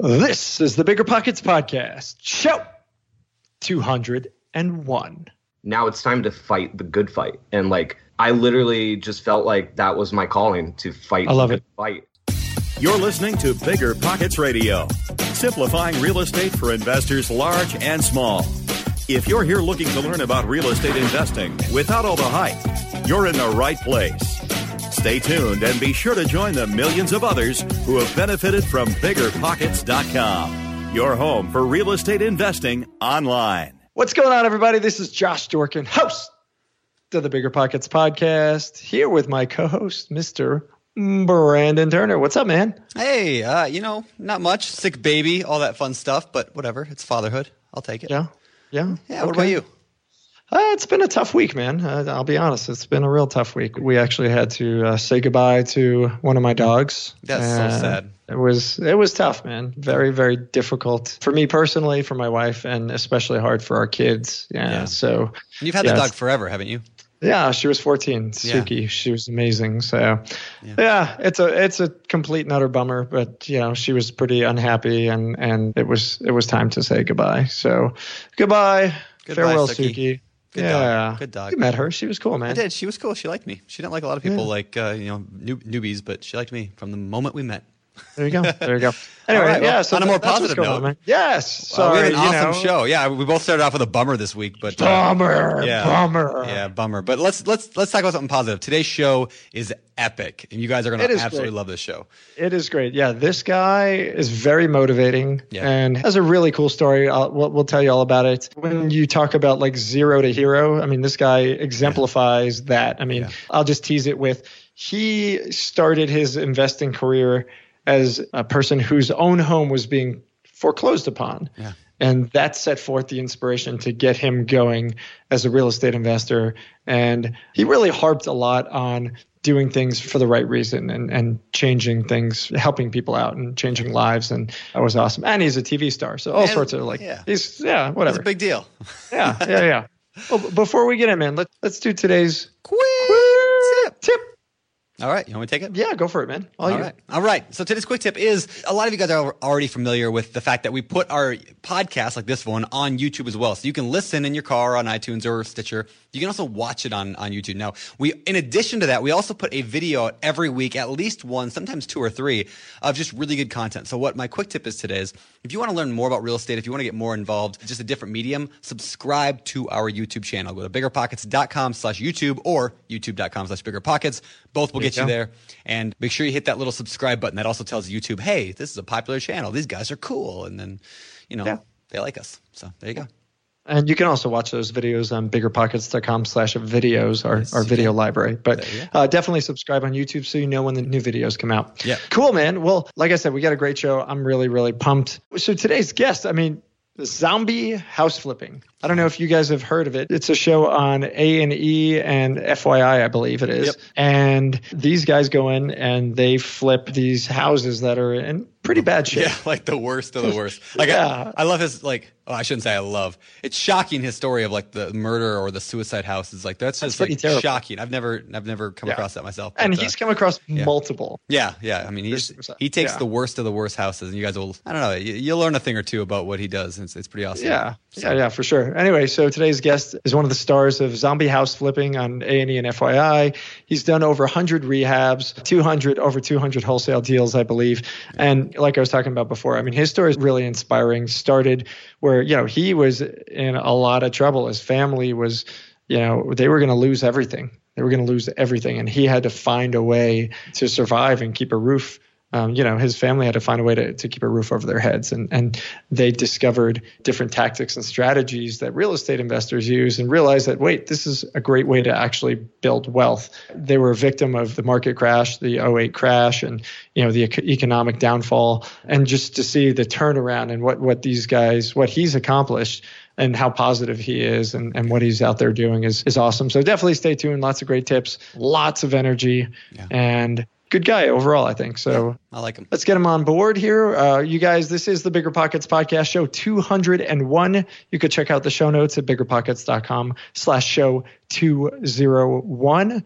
This is the Bigger Pockets Podcast, show 201. Now it's time to fight the good fight. And like, I literally just felt like that was my calling to fight I love the it. fight. You're listening to Bigger Pockets Radio, simplifying real estate for investors large and small. If you're here looking to learn about real estate investing without all the hype, you're in the right place. Stay tuned and be sure to join the millions of others who have benefited from biggerpockets.com, your home for real estate investing online. What's going on, everybody? This is Josh Dorkin, host of the Bigger Pockets Podcast, here with my co host, Mr. Brandon Turner. What's up, man? Hey, uh, you know, not much. Sick baby, all that fun stuff, but whatever. It's fatherhood. I'll take it. Yeah. Yeah. Yeah, what about you? Uh, it's been a tough week, man. Uh, I'll be honest. It's been a real tough week. We actually had to uh, say goodbye to one of my dogs. That's so sad. It was it was tough, man. Very very difficult for me personally, for my wife, and especially hard for our kids. Yeah. Yeah. So You've had yeah, the dog forever, haven't you? Yeah, she was 14. Yeah. Suki, she was amazing. So, Yeah. yeah. it's a it's a complete and utter bummer, but you know she was pretty unhappy, and and it was it was time to say goodbye. So, goodbye, Goodbye, farewell, Suki. Suki. Good yeah, dog. Good dog. You met her; she was cool, man. I did. She was cool. She liked me. She didn't like a lot of people, Yeah. like uh, you know, new, newbies, but she liked me from the moment we met. There you go. There you go. Anyway, right, well, yeah. So on a th- more positive note. on, man. Yes. Uh, Sorry, we have an awesome know. show. Yeah, we both started off with a bummer this week, but uh, Bummer. Yeah. Bummer. Yeah, bummer. But let's let's let's talk about something positive. Today's show is epic, and you guys are going to absolutely great. love this show. It is great. Yeah, this guy is very motivating Yeah. and has a really cool story. I'll, we'll, we'll tell you all about it. When you talk about like zero to hero, I mean, this guy exemplifies that. I mean, Yeah. I'll just tease it with he started his investing career as a person whose own home was being foreclosed upon. Yeah. And that set forth the inspiration to get him going as a real estate investor. And he really harped a lot on doing things for the right reason and, and changing things, helping people out and changing lives. And that was awesome. And he's a TV star. So all And- sorts of like, yeah. he's, yeah, whatever. It's a big deal. yeah, yeah, yeah. Well, before we get him in, let, let's do today's Quick tip. tip. All right, you want me to take it? Yeah, go for it, man. All, All right. All right. So today's quick tip is a lot of you guys are already familiar with the fact that we put our podcast like this one on YouTube as well. So you can listen in your car on iTunes or Stitcher. You can also watch it on, on YouTube. Now, we, in addition to that, we also put a video out every week, at least one, sometimes two or three of just really good content. So what my quick tip is today is if you want to learn more about real estate, if you want to get more involved, just a different medium, subscribe to our YouTube channel. Go to biggerpockets.com slash YouTube or youtube.com slash biggerpockets. Both will you get you go. there. And make sure you hit that little subscribe button. That also tells YouTube, hey, this is a popular channel. These guys are cool. And then, you know, Yeah. they like us. So there you go. And you can also watch those videos on biggerpockets.com slash videos, our, Yes, our video can. library. But There you go. uh, definitely subscribe on YouTube so you know when the new videos come out. Yeah. Cool, man. Well, like I said, we got a great show. I'm really, really pumped. So today's guest, I mean, zombie house flipping. I don't know if you guys have heard of it. It's a show on A and E and FYI, I believe it is. Yep. And these guys go in and they flip these houses that are in pretty bad shape. Yeah, like the worst of the worst. Like Yeah. I, I love his like. Oh, I shouldn't say I love. It's shocking his story of like the murder or the suicide house is like that's That's just like shocking. I've never I've never come Yeah. across that myself. And but, uh, he's come across multiple. yeah, yeah. I mean, he's he takes yeah. the worst of the worst houses, and you guys will. I don't know. You, you'll learn a thing or two about what he does. It's it's pretty awesome. Yeah, yeah, yeah, for sure. Anyway, so today's guest is one of the stars of Zombie House Flipping on A and E and FYI. He's done over 100 rehabs, 200 over 200 wholesale deals, I believe. And like I was talking about before, I mean, his story is really inspiring. Started where you know he was in a lot of trouble. His family was, you know, they were going to lose everything. They were going to lose everything, and he had to find a way to survive and keep a roof um, you know, his family had to find a way to, to keep a roof over their heads. And, and they discovered different tactics and strategies that real estate investors use and realized that, wait, this is a great way to actually build wealth. They were a victim of the market crash, the 08 crash, and, you know, the ec- economic downfall. And just to see the turnaround and what, what these guys, what he's accomplished and how positive he is and, and what he's out there doing is, is awesome. So definitely stay tuned. Lots of great tips, lots of energy, Yeah. and good guy overall, I think. So I like him. let's get him on board here. Uh, you guys, this is the Bigger Pockets Podcast Show 201. You could check out the show notes at biggerpockets.com slash show 201.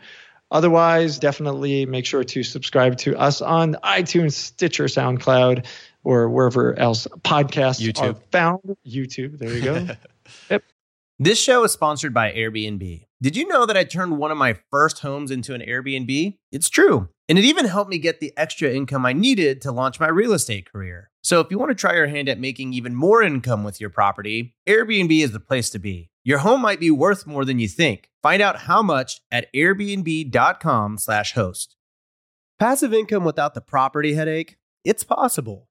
Otherwise, definitely make sure to subscribe to us on iTunes, Stitcher, SoundCloud, or wherever else podcasts YouTube. are found. YouTube. There you go. yep. This show is sponsored by Airbnb. Did you know that I turned one of my first homes into an Airbnb? It's true. And it even helped me get the extra income I needed to launch my real estate career. So if you want to try your hand at making even more income with your property, Airbnb is the place to be. Your home might be worth more than you think. Find out how much at airbnb.com/slash host. Passive income without the property headache? It's possible.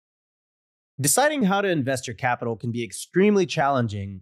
Deciding how to invest your capital can be extremely challenging,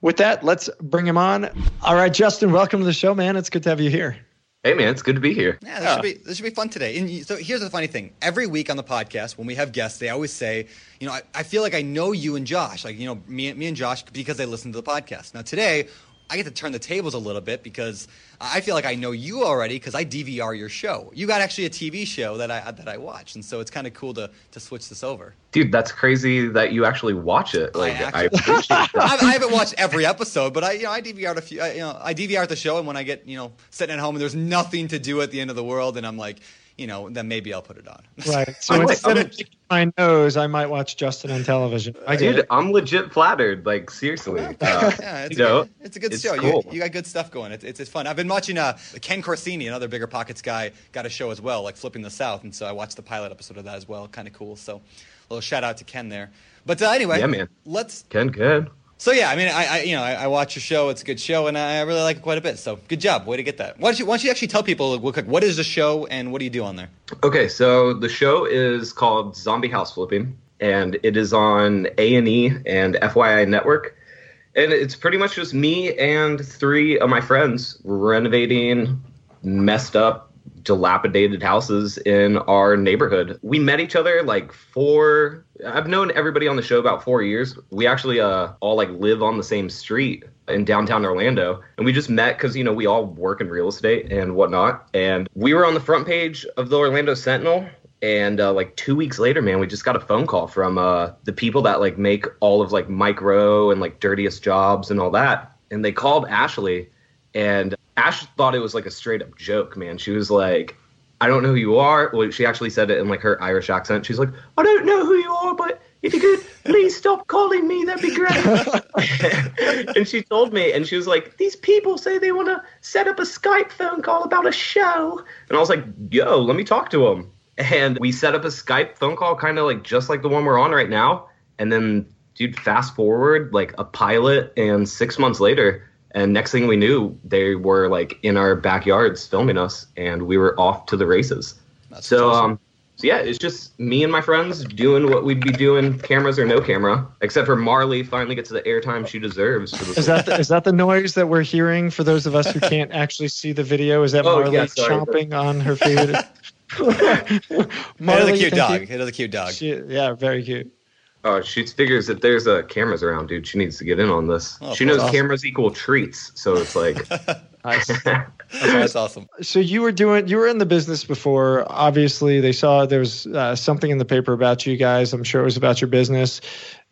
With that, let's bring him on. All right, Justin, welcome to the show, man. It's good to have you here. Hey man, it's good to be here. Yeah, this, Should be, this should be fun today. And so here's the funny thing. Every week on the podcast, when we have guests, they always say, you know, I, I feel like I know you and Josh. Like, you know, me, me and Josh because they listen to the podcast. Now today, I get to turn the tables a little bit because I feel like I know you already because I DVR your show. You got actually a TV show that I that I watch, and so it's kind of cool to to switch this over. Dude, that's crazy that you actually watch it. Like I, actually- appreciate that. I, I haven't watched every episode, but I, you know, I DVR'd a few. I, you know, I DVR'd the show, and when I get, you know, sitting at home and there's nothing to do at the end of the world, and I'm like, you know, then maybe I'll put it on. Right. So I'm- instead I'm- of picking my nose, I might watch Justin on television. I Dude, it. I'm legit flattered. Like seriously. Uh, yeah, it's, you know, a, good- it's a good it's show. cool. You, you got good stuff going. It's, it's, it's fun. I've been watching uh, Ken Corsini, another Bigger Pockets guy, got a show as well, like Flipping the South, and so I watched the pilot episode of that as well. Kind of cool. So, a little shout out to Ken there. But uh, anyway, Yeah, man. Let's. Ken, good. So yeah, I mean, I, I you know, I, I watch your show. It's a good show, and I really like it quite a bit. So good job, way to get that. Why don't you, why don't you actually tell people real quick what is the show and what do you do on there? Okay, so the show is called Zombie House Flipping, and it is on A and E and FYI Network, and it's pretty much just me and three of my friends renovating messed up, dilapidated houses in our neighborhood. We met each other like four. I've known everybody on the show about four years. We actually uh, all like live on the same street in downtown Orlando, and we just met because you know we all work in real estate and whatnot. And we were on the front page of the Orlando Sentinel. And uh, like two weeks later, man, we just got a phone call from uh, the people that like make all of like micro and like dirtiest jobs and all that. And they called Ashley, and Ash thought it was like a straight up joke, man. She was like, I don't know who you are. Well, she actually said it in like her Irish accent. She's like, I don't know who you are, but if you could please stop calling me, that'd be great. and she told me, and she was like, These people say they want to set up a Skype phone call about a show. And I was like, Yo, let me talk to them. And we set up a Skype phone call, kind of like just like the one we're on right now. And then, dude, fast forward like a pilot, and six months later, and next thing we knew, they were like in our backyards filming us, and we were off to the races. That's so, awesome. um, so yeah, it's just me and my friends doing what we'd be doing, cameras or no camera, except for Marley finally gets the airtime she deserves. For this Is that the, is that the noise that we're hearing for those of us who can't actually see the video? Is that Oh, Marley yeah, sorry. chomping on her favorite? Another cute dog. you. Another cute dog. She, yeah, very cute. Oh, she figures that there's uh, cameras around, dude. She needs to get in on this. Oh, she knows awesome. cameras equal treats, so it's like, Nice. That's awesome. so you were doing you were in the business before obviously they saw there was uh, something in the paper about you guys i'm sure it was about your business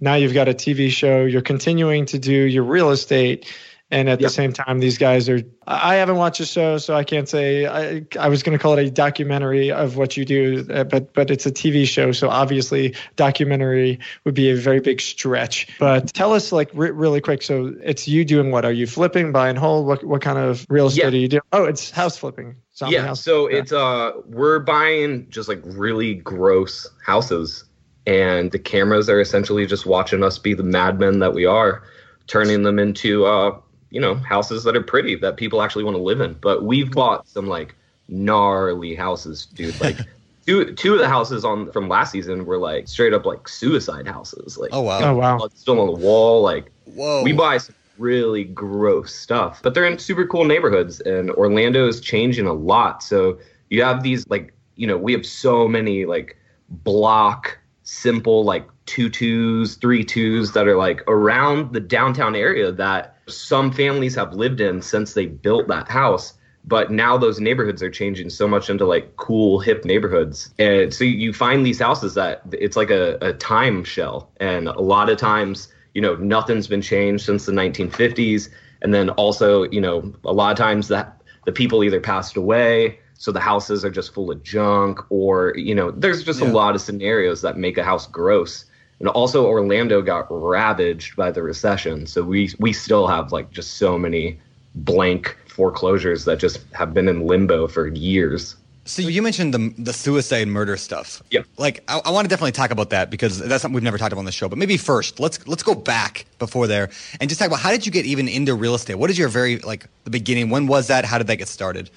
now you've got a tv show you're continuing to do your real estate and at Yep. the same time these guys are i haven't watched the show so i can't say i, I was going to call it a documentary of what you do uh, but but it's a tv show so obviously documentary would be a very big stretch but tell us like re- really quick so it's you doing what are you flipping buy and hold what, what kind of real estate Yeah. are you doing oh it's house flipping Zombie yeah. house. So Yeah. it's uh, we're buying just like really gross houses, and the cameras are essentially just watching us be the madmen that we are, turning them into uh, you know, houses that are pretty that people actually want to live in. But we've bought some like gnarly houses, dude. Like. Two, two of the houses on from last season were like straight up like suicide houses. Like Oh wow. Oh wow. still on the wall. Like Whoa. we buy some really gross stuff, but they're in super cool neighborhoods, and Orlando is changing a lot. So you have these like you know we have so many like block simple like two twos, three twos that are like around the downtown area that some families have lived in since they built that house. But now those neighborhoods are changing so much into like cool hip neighborhoods. And so you find these houses that it's like a, a time shell. And a lot of times, you know, nothing's been changed since the 1950s. And then also, you know, a lot of times that the people either passed away, so the houses are just full of junk, or, you know, there's just a lot of scenarios that make a house gross. And also Orlando got ravaged by the recession. So we we still have like just so many blank foreclosures that just have been in limbo for years. So you mentioned the the suicide murder stuff. Yeah. Like I, I want to definitely talk about that because that's something we've never talked about on the show. But maybe first, let's let's go back before there and just talk about how did you get even into real estate? What is your very like the beginning? When was that? How did that get started?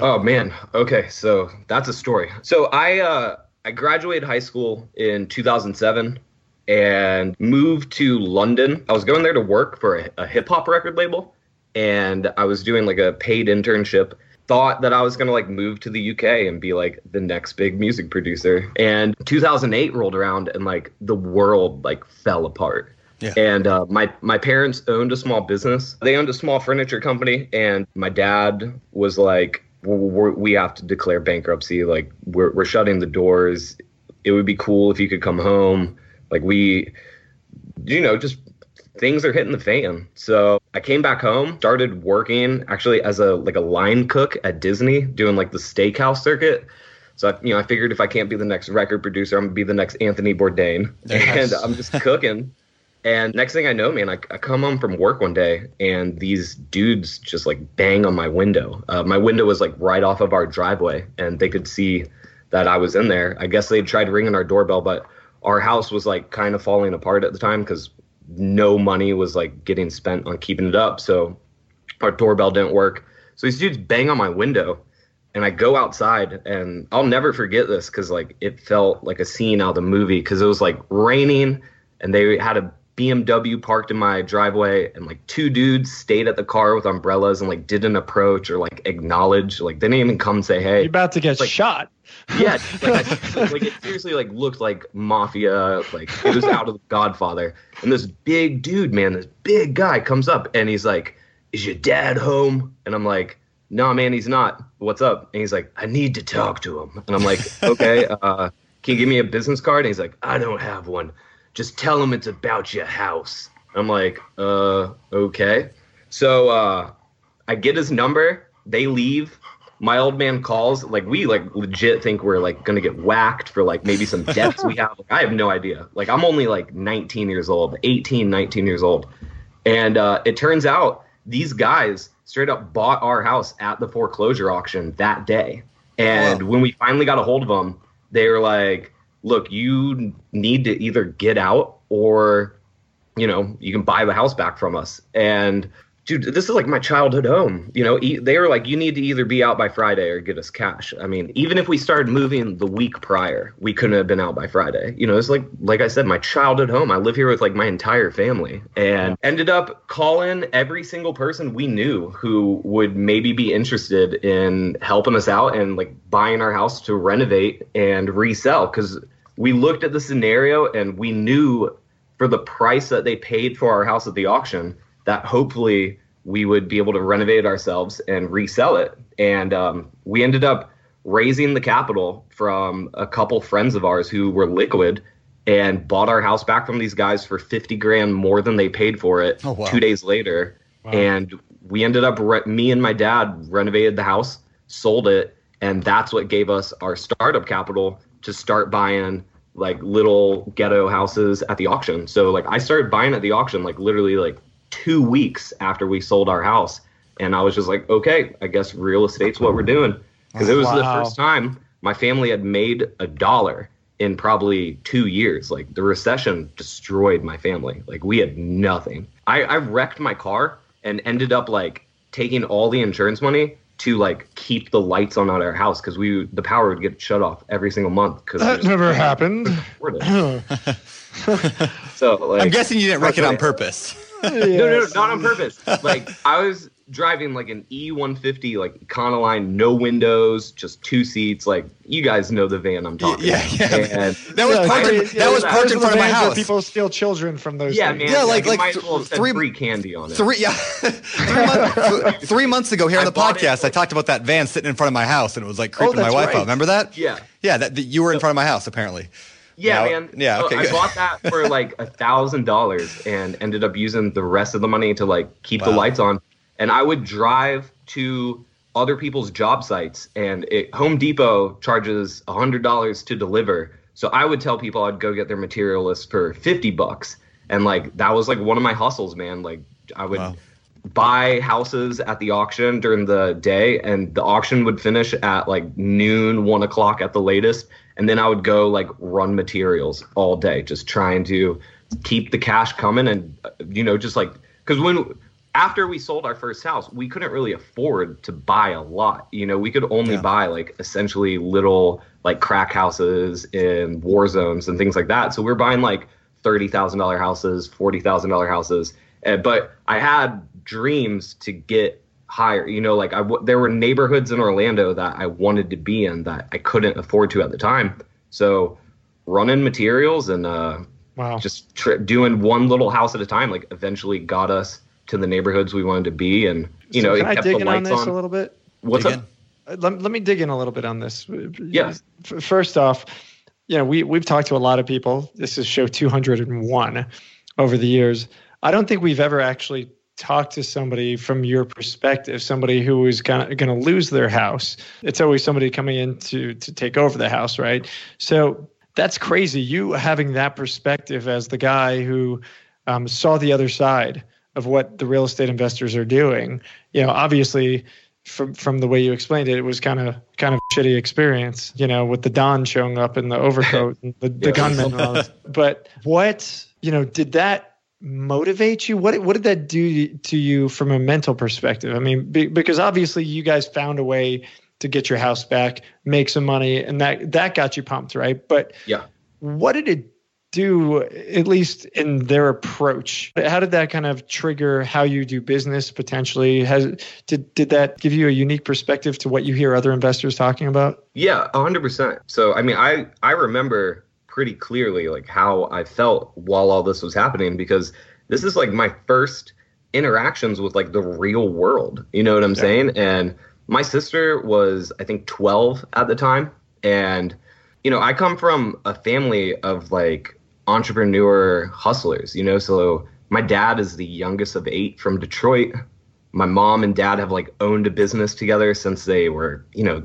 Oh man. Okay, so that's a story. So I uh I graduated high school in 2007 and moved to London. I was going there to work for a, a hip hop record label and I was doing like a paid internship. Thought that I was gonna like move to the UK and be like the next big music producer. And 2008 rolled around and like the world like fell apart. Yeah. And uh, my my parents owned a small business. They owned a small furniture company, and my dad was like, "We have to declare bankruptcy. Like we're we're shutting the doors. It would be cool if you could come home. Like we, you know, just things are hitting the fan." So I came back home, started working actually as a like a line cook at Disney, doing like the steakhouse circuit. So I, you know, I figured if I can't be the next record producer, I'm gonna be the next Anthony Bourdain, Yes. and I'm just cooking. And next thing I know, man, I, I come home from work one day and these dudes just like bang on my window. Uh, my window was like right off of our driveway and they could see that I was in there. I guess they tried ringing our doorbell, but our house was like kind of falling apart at the time because no money was like getting spent on keeping it up. So our doorbell didn't work. So these dudes bang on my window and I go outside and I'll never forget this because like it felt like a scene out of the movie because it was like raining and they had a BMW parked in my driveway and like two dudes stayed at the car with umbrellas and like didn't approach or like acknowledge like they didn't even come say hey You're about to get Like- shot. yeah, like, I, like it seriously like looked like mafia, like it was out of the Godfather. And this big dude, man, this big guy comes up and he's like, "Is your dad home?" And I'm like, "No, man, he's not. What's up?" And he's like, "I need to talk to him." And I'm like, "Okay, uh, can you give me a business card?" And he's like, "I don't have one. Just tell him it's about your house." I'm like, "Uh, okay." So uh, I get his number. They leave. My old man calls. Like we like legit think we're like gonna get whacked for like maybe some debts we have. Like, I have no idea. Like I'm only like 19 years old, 18, 19 years old, and uh, it turns out these guys straight up bought our house at the foreclosure auction that day. And Wow. when we finally got a hold of them, they were like, "Look, you need to either get out or." you know, you can buy the house back from us. And dude, this is like my childhood home. You know, e- they were like, you need to either be out by Friday or get us cash. I mean, even if we started moving the week prior, we couldn't have been out by Friday. You know, it's like, like I said, my childhood home. I live here with like my entire family and ended up calling every single person we knew who would maybe be interested in helping us out and like buying our house to renovate and resell. Cause we looked at the scenario and we knew for the price that they paid for our house at the auction that hopefully we would be able to renovate ourselves and resell it. And um, we ended up raising the capital from a couple friends of ours who were liquid and bought our house back from these guys for 50 grand more than they paid for it Oh, wow. two days later. And we ended up, re- me and my dad renovated the house, sold it, and that's what gave us our startup capital to start buying like little ghetto houses at the auction. So like I started buying at the auction like literally like two weeks after we sold our house. And I was just like, okay, I guess real estate's what we're doing. Because it was the first time my family had made a dollar in probably two years. Like the recession destroyed my family. Like we had nothing. I, I wrecked my car and ended up like taking all the insurance money to like keep the lights on at our house because we the power would get shut off every single month because That never happened. so like I'm guessing you didn't wreck it on purpose. No, no, no, not on purpose. Like I was driving like an E150, like Econoline, no windows, just two seats. Like you guys know the van I'm talking. yeah, about. yeah. And, That was Yeah, parked. In, yeah, that was parked in front of my house. People steal children from those. yeah, things. man. Yeah, like- it like might as well three- free candy on it. Three, yeah, three, months, three months ago here on I the bought it, podcast, I talked about that van sitting in front of my house, and it was like oh, creeping my wife right. out. Remember that? Yeah. yeah. That, that you were in front of my house apparently. Yeah, No, man. yeah, So okay, I good. bought that for like a thousand dollars and ended up using the rest of the money to like keep the lights on. And I would drive to other people's job sites, and it, Home Depot charges a hundred dollars to deliver. So I would tell people I'd go get their material list for fifty bucks, and like that was like one of my hustles, man. Like I would Wow. buy houses at the auction during the day and the auction would finish at like noon one o'clock at the latest and then i would go like run materials all day just trying to keep the cash coming and uh, you know just like because when after we sold our first house we couldn't really afford to buy a lot. You know we could only Yeah. buy like essentially little like crack houses in war zones and things like that. So we're buying like $30000 houses $40000 houses. Uh, but I had dreams to get higher. You know, like I w- there were neighborhoods in Orlando that I wanted to be in that I couldn't afford to at the time. So running materials and uh, Wow. just tr- doing one little house at a time, like eventually got us to the neighborhoods we wanted to be. And you So know, can it I kept dig the in on lights this on. a little bit? What's Dig up? Uh, Let, let me dig in a little bit on this. Yeah. First off, you know, we we've talked to a lot of people. This is show 201 over the years. I don't think we've ever actually talked to somebody from your perspective, somebody who is going to lose their house. It's always somebody coming in to to take over the house, right? So that's crazy. You having that perspective as the guy who um, saw the other side of what the real estate investors are doing. You know, obviously, from from the way you explained it, it was kind of kind of shitty experience. You know, with the Don showing up in the overcoat and the, the Yeah. gunman. And all this. But what you know did that motivate you? What what did that do to you from a mental perspective? I mean, be, because obviously you guys found a way to get your house back, make some money, and that that got you pumped, right? But Yeah. what did it do at least in their approach how did that kind of trigger how you do business potentially has did, did that give you a unique perspective to what you hear other investors talking about Yeah, a hundred percent. So I mean, I I remember pretty clearly like how I felt while all this was happening because this is like my first interactions with like the real world. You know what I'm saying? And my sister was I think 12 at the time, and you know I come from a family of like entrepreneur hustlers. You know, so my dad is the youngest of eight from Detroit my mom and dad have like owned a business together since they were you know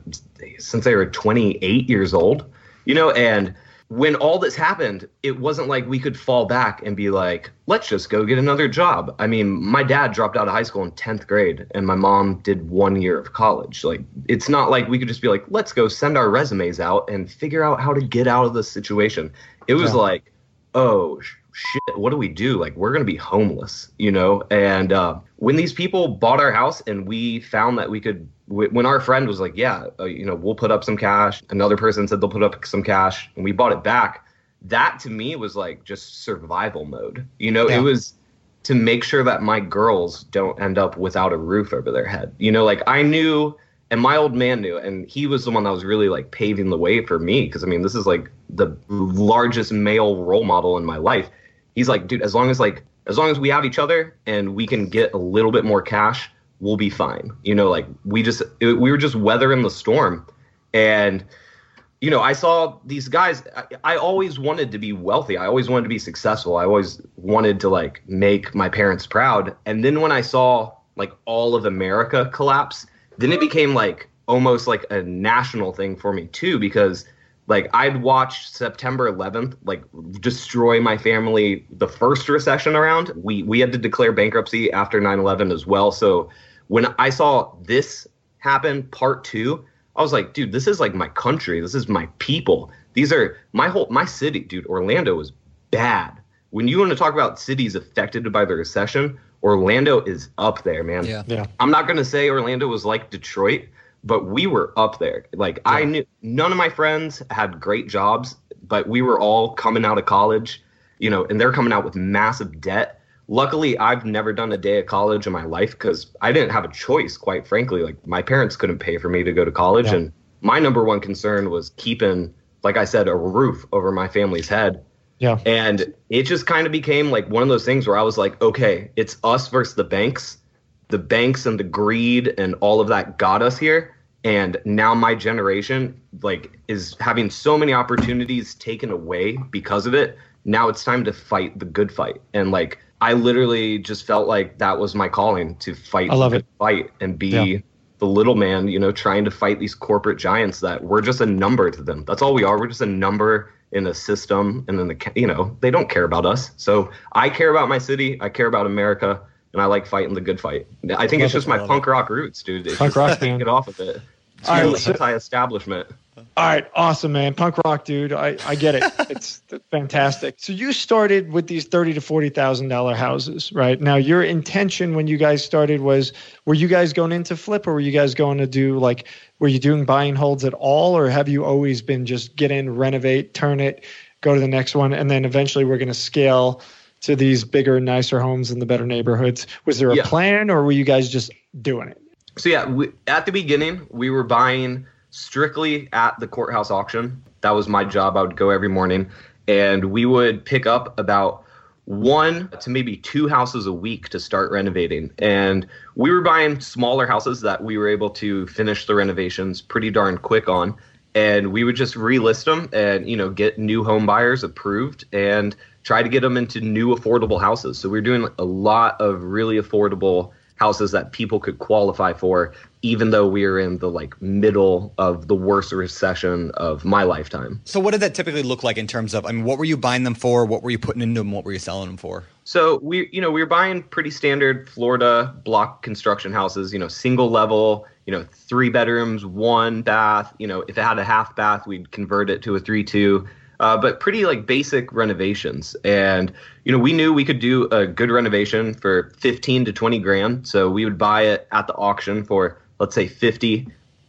since they were 28 years old you know and when all this happened it wasn't like we could fall back and be like let's just go get another job. I mean my dad dropped out of high school in 10th grade and my mom did one year of college. Like it's not like we could just be like let's go send our resumes out and figure out how to get out of this situation. It was Yeah. like oh shit, what do we do? Like, we're going to be homeless, you know? And uh, when these people bought our house and we found that we could, when our friend was like, yeah, uh, you know, we'll put up some cash, another person said they'll put up some cash, and we bought it back. That to me was like just survival mode. You know, yeah. it was to make sure that my girls don't end up without a roof over their head. You know, like I knew and my old man knew and he was the one that was really like paving the way for me because i mean this is like the largest male role model in my life he's like dude as long as like as long as we have each other and we can get a little bit more cash we'll be fine. You know like we just it, we were just weathering the storm. And you know i saw these guys I, I always wanted to be wealthy. I always wanted to be successful. I always wanted to like make my parents proud. And then when i saw like all of america collapse then it became like almost like a national thing for me too because like I'd watch September 11th like destroy my family the first recession around we we had to declare bankruptcy after 9/11 as well so when I saw this happen part 2 I was like dude this is like my country this is my people these are my whole my city dude Orlando was bad when you want to talk about cities affected by the recession Orlando is up there, man. Yeah. yeah. I'm not going to say Orlando was like Detroit, but we were up there. Like yeah. I knew none of my friends had great jobs, but we were all coming out of college, you know, and they're coming out with massive debt. Luckily, I've never done a day of college in my life because I didn't have a choice, quite frankly. Like my parents couldn't pay for me to go to college, yeah. and my number one concern was keeping, like I said, a roof over my family's head yeah. And it just kind of became like one of those things where I was like, okay, it's us versus the banks. The banks and the greed and all of that got us here. And now my generation like is having so many opportunities taken away because of it. Now it's time to fight the good fight. And like I literally just felt like that was my calling to fight I love the it. fight and be yeah. the little man, you know, trying to fight these corporate giants that we're just a number to them. That's all we are. We're just a number in a system and then the you know they don't care about us so i care about my city i care about america and i like fighting the good fight i think it's just my punk rock roots dude it's punk rock man. get off of it it's All really right, so- anti-establishment All right, awesome, man. Punk rock, dude. I, I get it. It's fantastic. So you started with these thirty to forty thousand dollar houses, right? Now your intention when you guys started was were you guys going into flip or were you guys going to do like were you doing buying holds at all or have you always been just get in, renovate, turn it, go to the next one, and then eventually we're gonna scale to these bigger, nicer homes in the better neighborhoods? Was there a Yeah. plan or were you guys just doing it? So yeah, we, at the beginning, we were buying strictly at the courthouse auction. That was my job. I would go every morning, and we would pick up about one to maybe two houses a week to start renovating. And we were buying smaller houses that we were able to finish the renovations pretty darn quick on. And we would just relist them and you know get new home buyers approved and try to get them into new affordable houses. So we're doing a lot of really affordable houses that people could qualify for, even though we are in the like middle of the worst recession of my lifetime. So what did that typically look like in terms of? I mean, what were you buying them for? What were you putting into them? What were you selling them for? So we, you know, we were buying pretty standard Florida block construction houses. You know, single level. You know, three bedrooms, one bath. You know, if it had a half bath, we'd convert it to a three-two. Uh, but pretty like basic renovations. And you know, we knew we could do a good renovation for 15 to 20 grand. So we would buy it at the auction for let's say 50,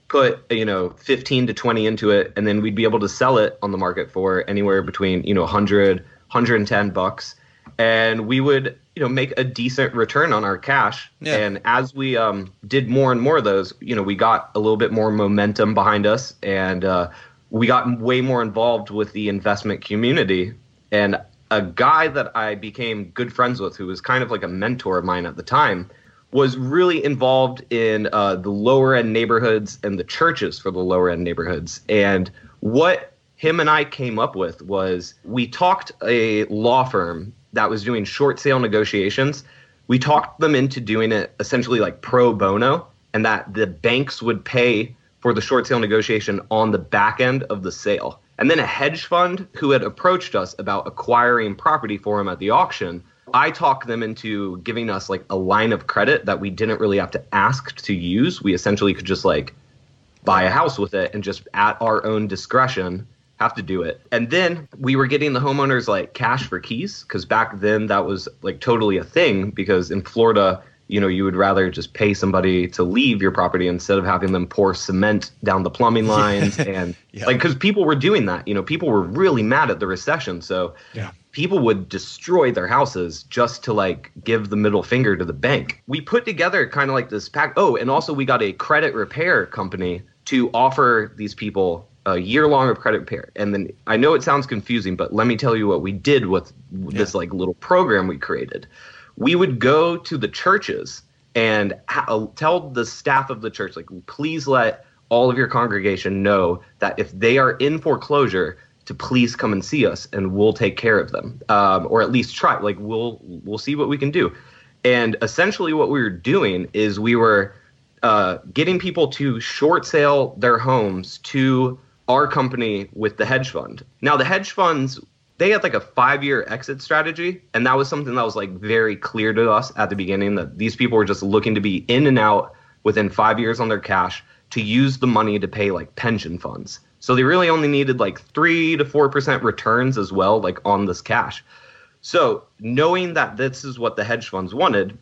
put you know 15 to 20 into it, and then we'd be able to sell it on the market for anywhere between you know 100, 110 bucks, and we would you know make a decent return on our cash. Yeah. And as we um, did more and more of those, you know, we got a little bit more momentum behind us, and uh, we got way more involved with the investment community. And a guy that I became good friends with, who was kind of like a mentor of mine at the time, was really involved in uh, the lower end neighborhoods and the churches for the lower end neighborhoods. And what him and I came up with was we talked a law firm that was doing short sale negotiations. We talked them into doing it essentially like pro bono, and that the banks would pay for the short sale negotiation on the back end of the sale. And then a hedge fund who had approached us about acquiring property for him at the auction, I talked them into giving us like a line of credit that we didn't really have to ask to use. We essentially could just like buy a house with it and just at our own discretion have to do it. And then we were getting the homeowners like cash for keys because back then that was like totally a thing because in Florida, you know, you would rather just pay somebody to leave your property instead of having them pour cement down the plumbing lines and Yeah. like because people were doing that. You know, people were really mad at the recession, so Yeah. people would destroy their houses just to like give the middle finger to the bank. We put together kind of like this pack. Oh, and also we got a credit repair company to offer these people a year long of credit repair. And then I know it sounds confusing, but let me tell you what we did with this like little program we created. We would go to the churches and ha- tell the staff of the church like please let all of your congregation know that if they are in foreclosure to please come and see us and we'll take care of them. Um, or at least try like we'll we'll see what we can do. And essentially what we were doing is we were uh, getting people to short sale their homes to our company with the hedge fund. Now the hedge funds they had like a five year exit strategy and that was something that was like very clear to us at the beginning that these people were just looking to be in and out within five years on their cash to use the money to pay like pension funds so they really only needed like three to four percent returns as well like on this cash so knowing that this is what the hedge funds wanted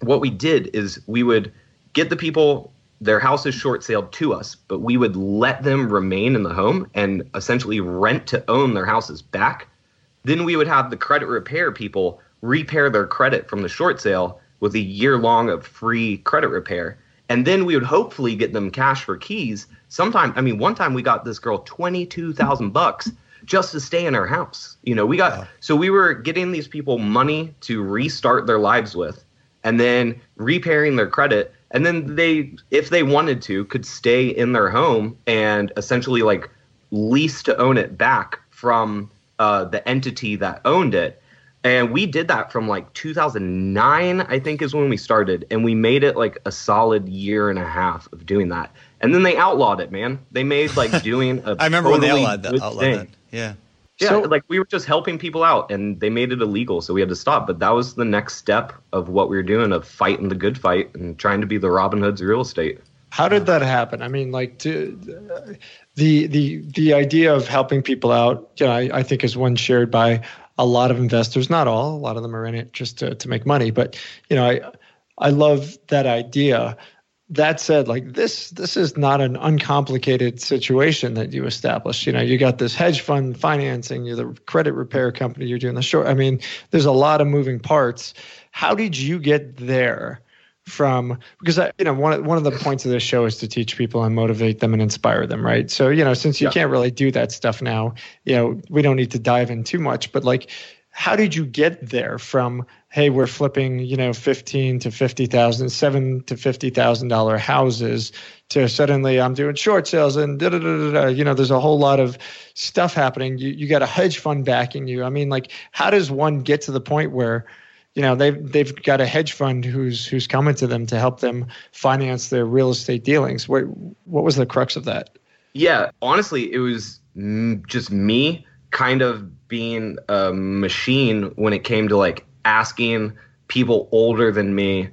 what we did is we would get the people their houses short sailed to us, but we would let them remain in the home and essentially rent to own their houses back. Then we would have the credit repair people repair their credit from the short sale with a year long of free credit repair. And then we would hopefully get them cash for keys. Sometime, I mean, one time we got this girl 22,000 bucks just to stay in her house. You know, we got, so we were getting these people money to restart their lives with and then repairing their credit and then they if they wanted to could stay in their home and essentially like lease to own it back from uh, the entity that owned it and we did that from like 2009 i think is when we started and we made it like a solid year and a half of doing that and then they outlawed it man they made like doing a I remember when they outlawed that. Outlawed thing. that. Yeah. Yeah, So- like we were just helping people out and they made it illegal, so we had to stop. But that was the next step of what we were doing of fighting the good fight and trying to be the Robin Hoods of real estate. How did that happen? I mean, like to, the the the idea of helping people out, you know, I, I think is one shared by a lot of investors. Not all. A lot of them are in it just to, to make money. But you know, I I love that idea. That said, like this this is not an uncomplicated situation that you established. You know, you got this hedge fund financing, you're the credit repair company, you're doing the short. I mean, there's a lot of moving parts. How did you get there? From because I, you know one of, one of the points of this show is to teach people and motivate them and inspire them right? So you know since you Yeah. can't really do that stuff now you know we don't need to dive in too much but like how did you get there from hey we're flipping you know 15 to 50,000 7 to 50,000 dollar houses to suddenly I'm doing short sales and da da da da da you know there's a whole lot of stuff happening. You you got a hedge fund backing you. I mean like how does one get to the point where you know they've they've got a hedge fund who's who's coming to them to help them finance their real estate dealings. What what was the crux of that? Yeah, honestly, it was just me kind of being a machine when it came to like asking people older than me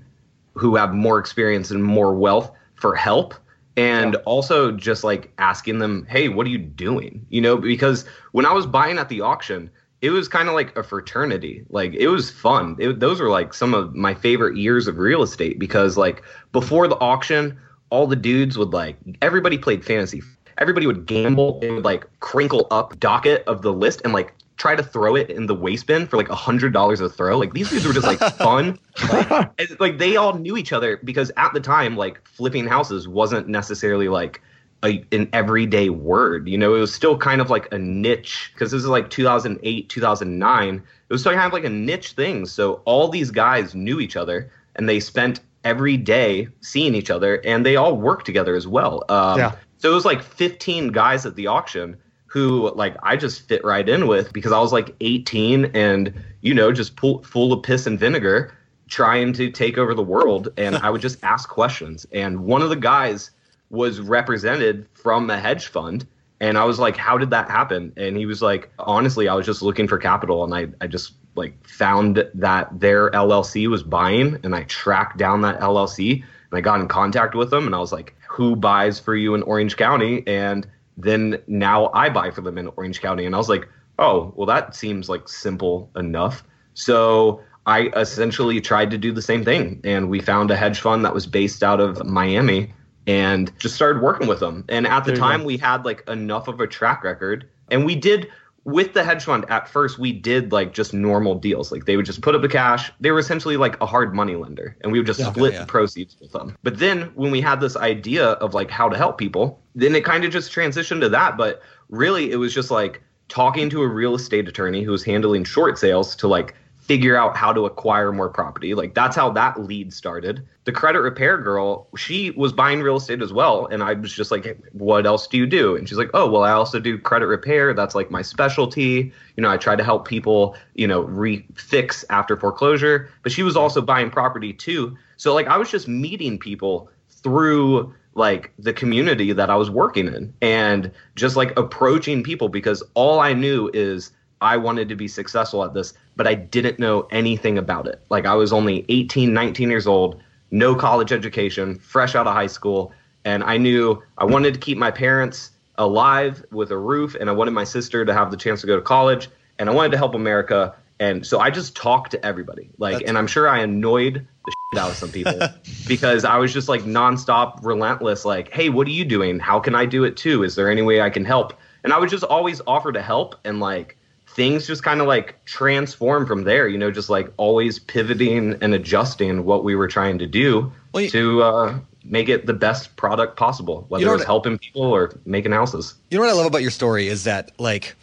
who have more experience and more wealth for help and also just like asking them hey what are you doing you know because when i was buying at the auction it was kind of like a fraternity. Like it was fun. It, those were like some of my favorite years of real estate because like before the auction all the dudes would like everybody played fantasy. Everybody would gamble and would like crinkle up docket of the list and like try to throw it in the waste bin for like a hundred dollars a throw. Like these dudes were just like fun. Like, like they all knew each other because at the time like flipping houses wasn't necessarily like a, an everyday word you know? It was still kind of like a niche because this is like 2008 2009 it was still kind of like a niche thing. So all these guys knew each other and they spent every day seeing each other and they all worked together as well. Um, Yeah. so it was like 15 guys at the auction who like I just fit right in with because I was like 18 and you know just pull, full of piss and vinegar trying to take over the world and I would just ask questions. And one of the guys was represented from a hedge fund. And I was like how did that happen? And he was like honestly I was just looking for capital. And I I just like found that their LLC was buying. And I tracked down that LLC and I got in contact with them. And I was like who buys for you in Orange County? And then now I buy for them in Orange County. And I was like, oh, well, that seems like simple enough. So I essentially tried to do the same thing. And we found a hedge fund that was based out of Miami and just started working with them. And at the time, we had like enough of a track record. And we did with the hedge fund at first we did like just normal deals like they would just put up the cash they were essentially like a hard money lender and we would just split yeah. the proceeds with them but then when we had this idea of like how to help people then it kind of just transitioned to that but really it was just like talking to a real estate attorney who was handling short sales to like figure out how to acquire more property. Like that's how that lead started. The credit repair girl, she was buying real estate as well. And I was just like, what else do you do? And she's like, oh, well, I also do credit repair. That's like my specialty. You know, I try to help people, you know, refix after foreclosure. But she was also buying property too. So like I was just meeting people through like the community that I was working in and just like approaching people because all I knew is I wanted to be successful at this, but I didn't know anything about it. Like I was only 18, 19 years old, no college education, fresh out of high school, and I knew I wanted to keep my parents alive with a roof and I wanted my sister to have the chance to go to college and I wanted to help America and so I just talked to everybody. Like That's and I'm sure I annoyed the shit out of some people because I was just like nonstop relentless like, "Hey, what are you doing? How can I do it too? Is there any way I can help?" And I would just always offer to help and like things just kind of like transform from there you know just like always pivoting and adjusting what we were trying to do well, you, to uh, make it the best product possible whether you know it's helping people or making houses. You know what i love about your story is that like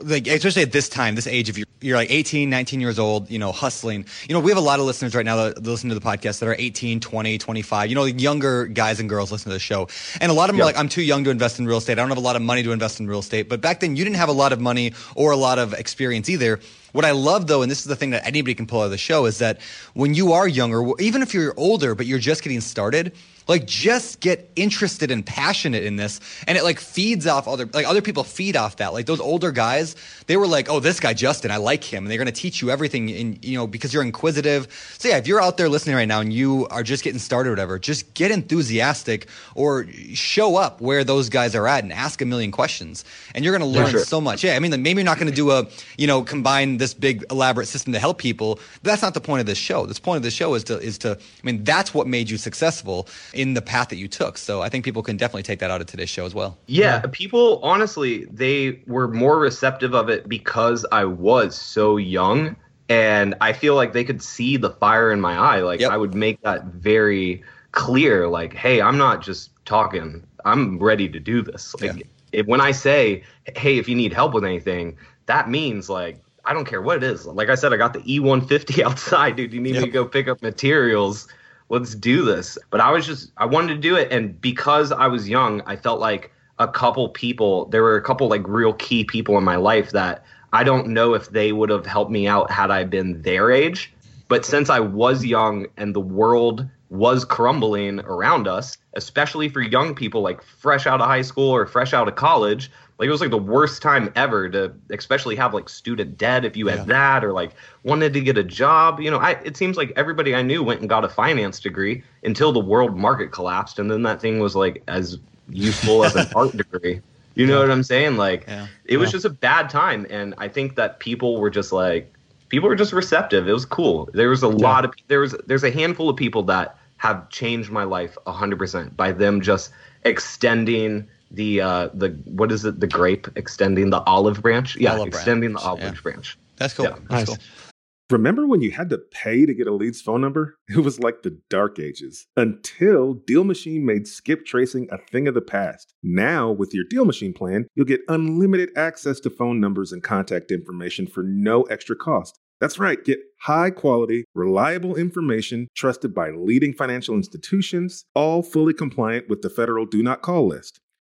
like especially at this time this age if you're, you're like 18 19 years old you know hustling. You know we have a lot of listeners right now that listen to the podcast that are 18 20 25 you know younger guys and girls listen to the show. And a lot of them yep. are like i'm too young to invest in real estate. I don't have a lot of money to invest in real estate. But back then you didn't have a lot of money or a lot of experience either. What I love though, and this is the thing that anybody can pull out of the show, is that when you are younger, even if you're older, but you're just getting started, like just get interested and passionate in this and it like feeds off other like other people feed off that. Like those older guys they were like oh this guy justin i like him and they're going to teach you everything in you know because you're inquisitive. So yeah if you're out there listening right now and you are just getting started or whatever just get enthusiastic or show up where those guys are at and ask a million questions and you're going to learn sure. so much. Yeah i mean maybe you're not going to do a you know combine this big elaborate system to help people that's not the point of this show. This point of the show is to is to i mean that's what made you successful in the path that you took. So I think people can definitely take that out of today's show as well. Yeah, yeah, people honestly they were more receptive of it because I was so young and I feel like they could see the fire in my eye. Like yep. I would make that very clear like hey, I'm not just talking. I'm ready to do this. Like yeah. if, when I say hey, if you need help with anything, that means like I don't care what it is. Like I said, I got the E150 outside, dude. You need yep. me to go pick up materials let's do this. But I was just, I wanted to do it. And because I was young, I felt like a couple people, there were a couple like real key people in my life that I don't know if they would have helped me out had I been their age. But since I was young and the world was crumbling around us, especially for young people like fresh out of high school or fresh out of college, like it was like the worst time ever to especially have like student debt if you had yeah. that or like wanted to get a job. You know I, it seems like everybody i knew went and got a finance degree until the world market collapsed and then that thing was like as useful as an art degree. You know yeah. what i'm saying? Like yeah. it was just a bad time and i think that people were just like people were just receptive. It was cool. There was a lot of there was there's a handful of people that have changed my life 100% by them just extending the uh the what is it the grape extending the olive branch yeah olive extending branch. the olive yeah. branch that's cool yeah. that's cool Remember when you had to pay to get a lead's phone number? It was like the dark ages until Deal Machine made skip tracing a thing of the past. Now, with your Deal Machine plan, you'll get unlimited access to phone numbers and contact information for no extra cost. That's right, get high quality, reliable information trusted by leading financial institutions, all fully compliant with the federal Do Not Call list.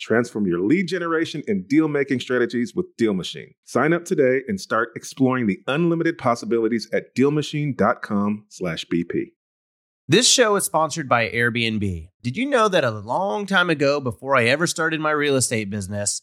Transform your lead generation and deal making strategies with Deal Machine. Sign up today and start exploring the unlimited possibilities at DealMachine.com/bp. This show is sponsored by Airbnb. Did you know that a long time ago, before I ever started my real estate business,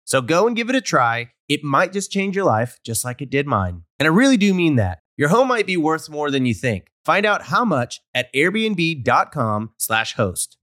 So go and give it a try. It might just change your life, just like it did mine. And I really do mean that. Your home might be worth more than you think. Find out how much at airbnb.com/slash host.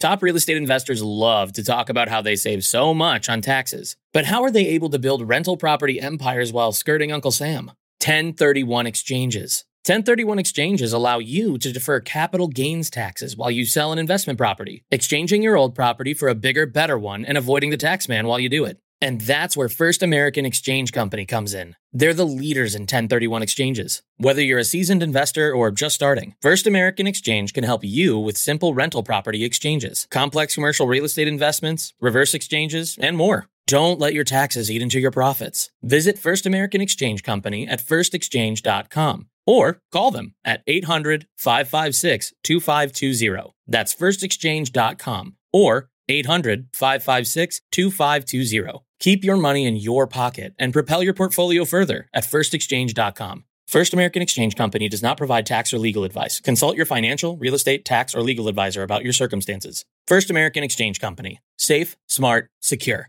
Top real estate investors love to talk about how they save so much on taxes. But how are they able to build rental property empires while skirting Uncle Sam? 1031 exchanges. 1031 exchanges allow you to defer capital gains taxes while you sell an investment property, exchanging your old property for a bigger, better one and avoiding the tax man while you do it. And that's where First American Exchange Company comes in. They're the leaders in 1031 exchanges. Whether you're a seasoned investor or just starting, First American Exchange can help you with simple rental property exchanges, complex commercial real estate investments, reverse exchanges, and more. Don't let your taxes eat into your profits. Visit First American Exchange Company at firstexchange.com or call them at 800 556 2520. That's firstexchange.com or 800 556 2520. Keep your money in your pocket and propel your portfolio further at firstexchange.com. First American Exchange Company does not provide tax or legal advice. Consult your financial, real estate, tax, or legal advisor about your circumstances. First American Exchange Company. Safe, smart, secure.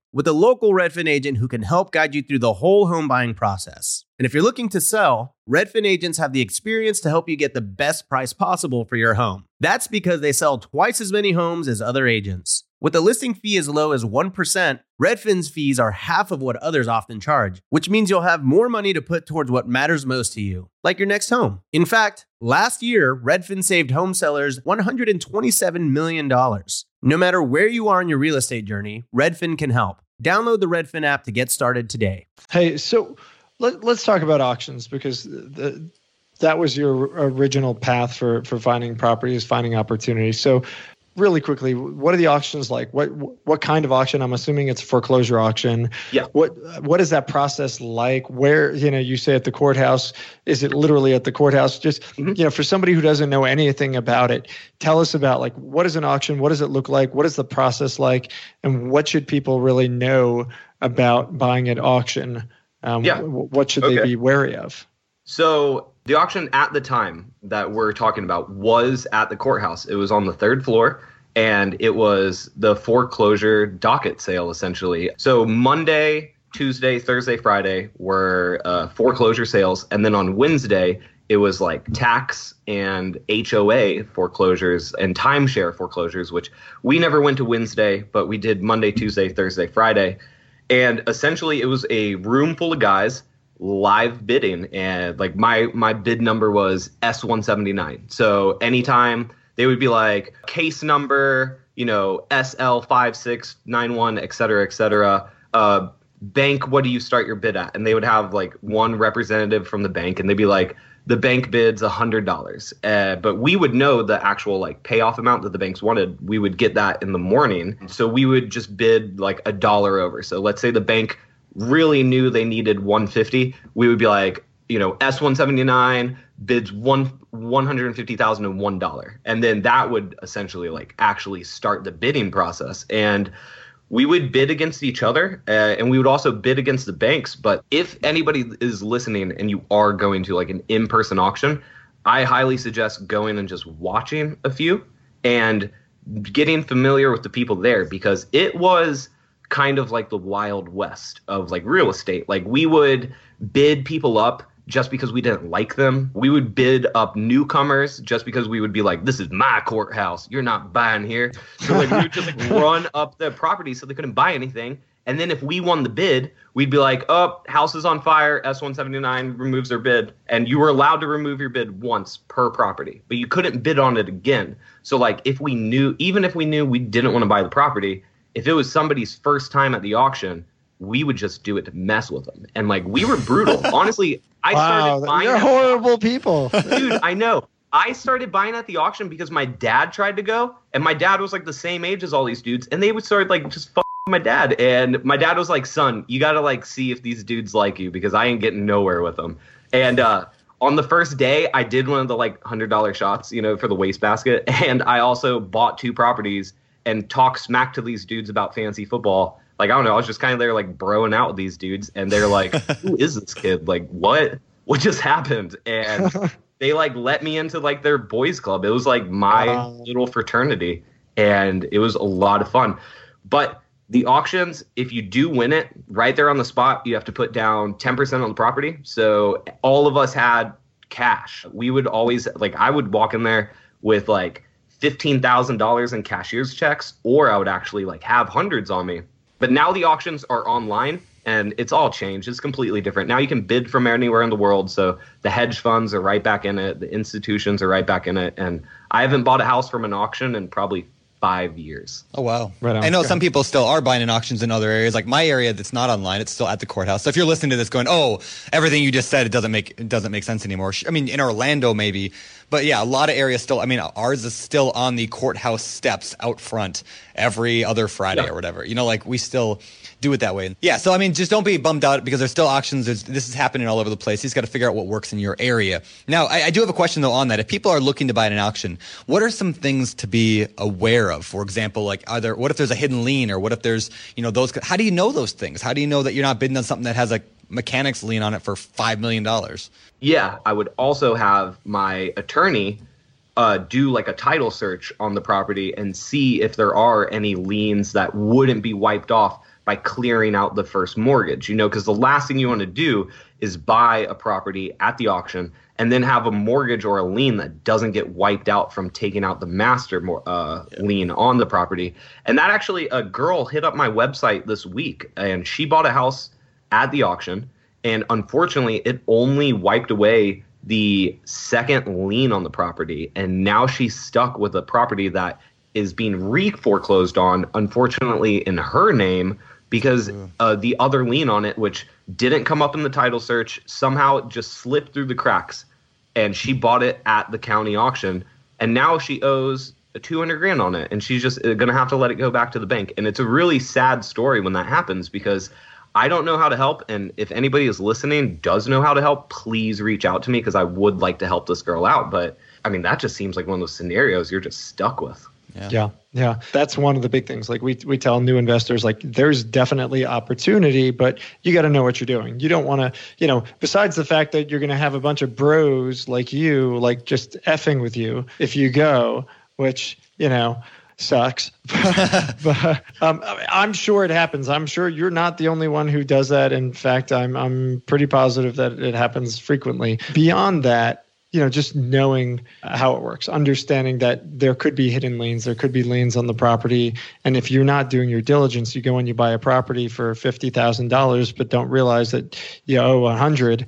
with a local Redfin agent who can help guide you through the whole home buying process. And if you're looking to sell, Redfin agents have the experience to help you get the best price possible for your home. That's because they sell twice as many homes as other agents. With a listing fee as low as 1%, Redfin's fees are half of what others often charge, which means you'll have more money to put towards what matters most to you, like your next home. In fact, last year, Redfin saved home sellers $127 million. No matter where you are in your real estate journey, Redfin can help. Download the Redfin app to get started today. Hey, so let, us talk about auctions because the, that was your original path for for finding properties, finding opportunities. So really quickly, what are the auctions like? What what kind of auction? I'm assuming it's a foreclosure auction. Yeah. What what is that process like? Where you know you say at the courthouse? Is it literally at the courthouse? Just mm-hmm. you know, for somebody who doesn't know anything about it, tell us about like what is an auction? What does it look like? What is the process like? And what should people really know about buying at auction? Um, yeah. What should okay. they be wary of? So the auction at the time that we're talking about was at the courthouse. It was on the third floor and it was the foreclosure docket sale essentially. So Monday, Tuesday, Thursday, Friday were uh, foreclosure sales. And then on Wednesday, it was like tax and HOA foreclosures and timeshare foreclosures, which we never went to Wednesday, but we did Monday, Tuesday, Thursday, Friday. And essentially, it was a room full of guys live bidding and like my my bid number was S179. So anytime they would be like case number, you know, SL5691, et cetera, et cetera. Uh, bank, what do you start your bid at? And they would have like one representative from the bank and they'd be like, the bank bids a hundred dollars. Uh, but we would know the actual like payoff amount that the banks wanted. We would get that in the morning. So we would just bid like a dollar over. So let's say the bank really knew they needed 150, we would be like, you know, S179 bids one one hundred fifty thousand and one dollar, and $1. And then that would essentially like actually start the bidding process. And we would bid against each other uh, and we would also bid against the banks but if anybody is listening and you are going to like an in-person auction i highly suggest going and just watching a few and getting familiar with the people there because it was kind of like the wild west of like real estate like we would bid people up just because we didn't like them. We would bid up newcomers just because we would be like, "This is my courthouse. You're not buying here." So like we would just like run up the property so they couldn't buy anything. And then if we won the bid, we'd be like, "Oh, house is on fire." S179 removes their bid, and you were allowed to remove your bid once per property, but you couldn't bid on it again. So like if we knew, even if we knew we didn't want to buy the property, if it was somebody's first time at the auction, we would just do it to mess with them. And like we were brutal. Honestly, I wow, started buying. You're at- horrible people. Dude, I know. I started buying at the auction because my dad tried to go, and my dad was like the same age as all these dudes, and they would start like just fuck my dad. And my dad was like, "Son, you gotta like see if these dudes like you because I ain't getting nowhere with them." And uh, on the first day, I did one of the like hundred dollar shots, you know, for the wastebasket, and I also bought two properties and talk smack to these dudes about fancy football. Like I don't know, I was just kind of there like broing out with these dudes, and they're like, "Who is this kid? Like what? What just happened?" And they like let me into like their boys club. It was like my Wow. little fraternity, and it was a lot of fun. But the auctions, if you do win it, right there on the spot, you have to put down ten percent on the property. So all of us had cash. We would always like I would walk in there with like fifteen thousand dollars in cashier's checks, or I would actually like have hundreds on me. But now the auctions are online and it's all changed. It's completely different. Now you can bid from anywhere in the world. So the hedge funds are right back in it, the institutions are right back in it. And I haven't bought a house from an auction in probably five years. Oh wow! Right on. I know Okay. some people still are buying in auctions in other areas. Like my area, that's not online. It's still at the courthouse. So if you're listening to this, going, "Oh, everything you just said, it doesn't make it doesn't make sense anymore." I mean, in Orlando maybe, but yeah, a lot of areas still. I mean, ours is still on the courthouse steps out front every other Friday Yeah. or whatever. You know, like we still do it that way. Yeah. So I mean, just don't be bummed out because there's still auctions. There's, this is happening all over the place. You just got to figure out what works in your area. Now, I, I do have a question though on that. If people are looking to buy at an auction, what are some things to be aware of? For example, like are there, what if there's a hidden lien or what if there's, you know, those, how do you know those things? How do you know that you're not bidding on something that has a mechanics lien on it for $5 million? Yeah, I would also have my attorney uh, do like a title search on the property and see if there are any liens that wouldn't be wiped off by clearing out the first mortgage. You know, because the last thing you want to do is buy a property at the auction and then have a mortgage or a lien that doesn't get wiped out from taking out the master uh, lien on the property. And that actually, a girl hit up my website this week and she bought a house at the auction and unfortunately it only wiped away the second lien on the property and now she's stuck with a property that is being re-foreclosed on unfortunately in her name because uh, the other lien on it which didn't come up in the title search somehow it just slipped through the cracks and she bought it at the county auction and now she owes a 200 grand on it and she's just going to have to let it go back to the bank and it's a really sad story when that happens because I don't know how to help, and if anybody is listening does know how to help, please reach out to me because I would like to help this girl out. But I mean, that just seems like one of those scenarios you're just stuck with. Yeah, yeah. That's one of the big things. Like we we tell new investors, like there's definitely opportunity, but you got to know what you're doing. You don't want to, you know, besides the fact that you're going to have a bunch of bros like you, like just effing with you if you go, which you know sucks. but um, I'm sure it happens. I'm sure you're not the only one who does that. In fact, I'm I'm pretty positive that it happens frequently. Beyond that, you know, just knowing how it works, understanding that there could be hidden liens, there could be liens on the property, and if you're not doing your diligence, you go and you buy a property for fifty thousand dollars, but don't realize that you owe a hundred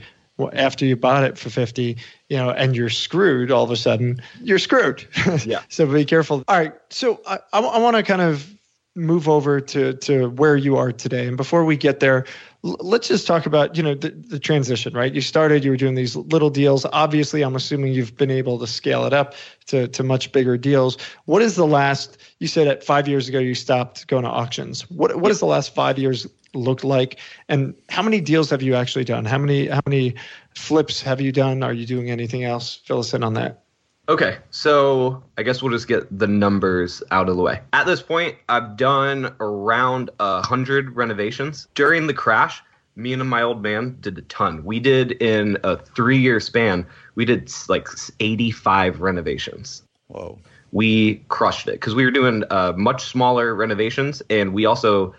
after you bought it for 50 you know and you're screwed all of a sudden you're screwed. Yeah. so be careful. All right. So i, I, want to kind of move over to to where you are today. And before we get there l- let's just talk about you know the, the transition right? You started you were doing these little deals. Obviously i'm assuming you've been able to scale it up to, to much bigger deals. What is the last you said at five years ago you stopped going to auctions. What what has the last five years looked like and how many deals have you actually done how many how many flips have you done are you doing anything else fill us in on that Okay, so I guess we'll just get the numbers out of the way. At this point, I've done around a hundred renovations. During the crash, me and my old man did a ton. We did in a three-year span, we did like 85 renovations. Whoa. We crushed it because we were doing uh, much smaller renovations, and we also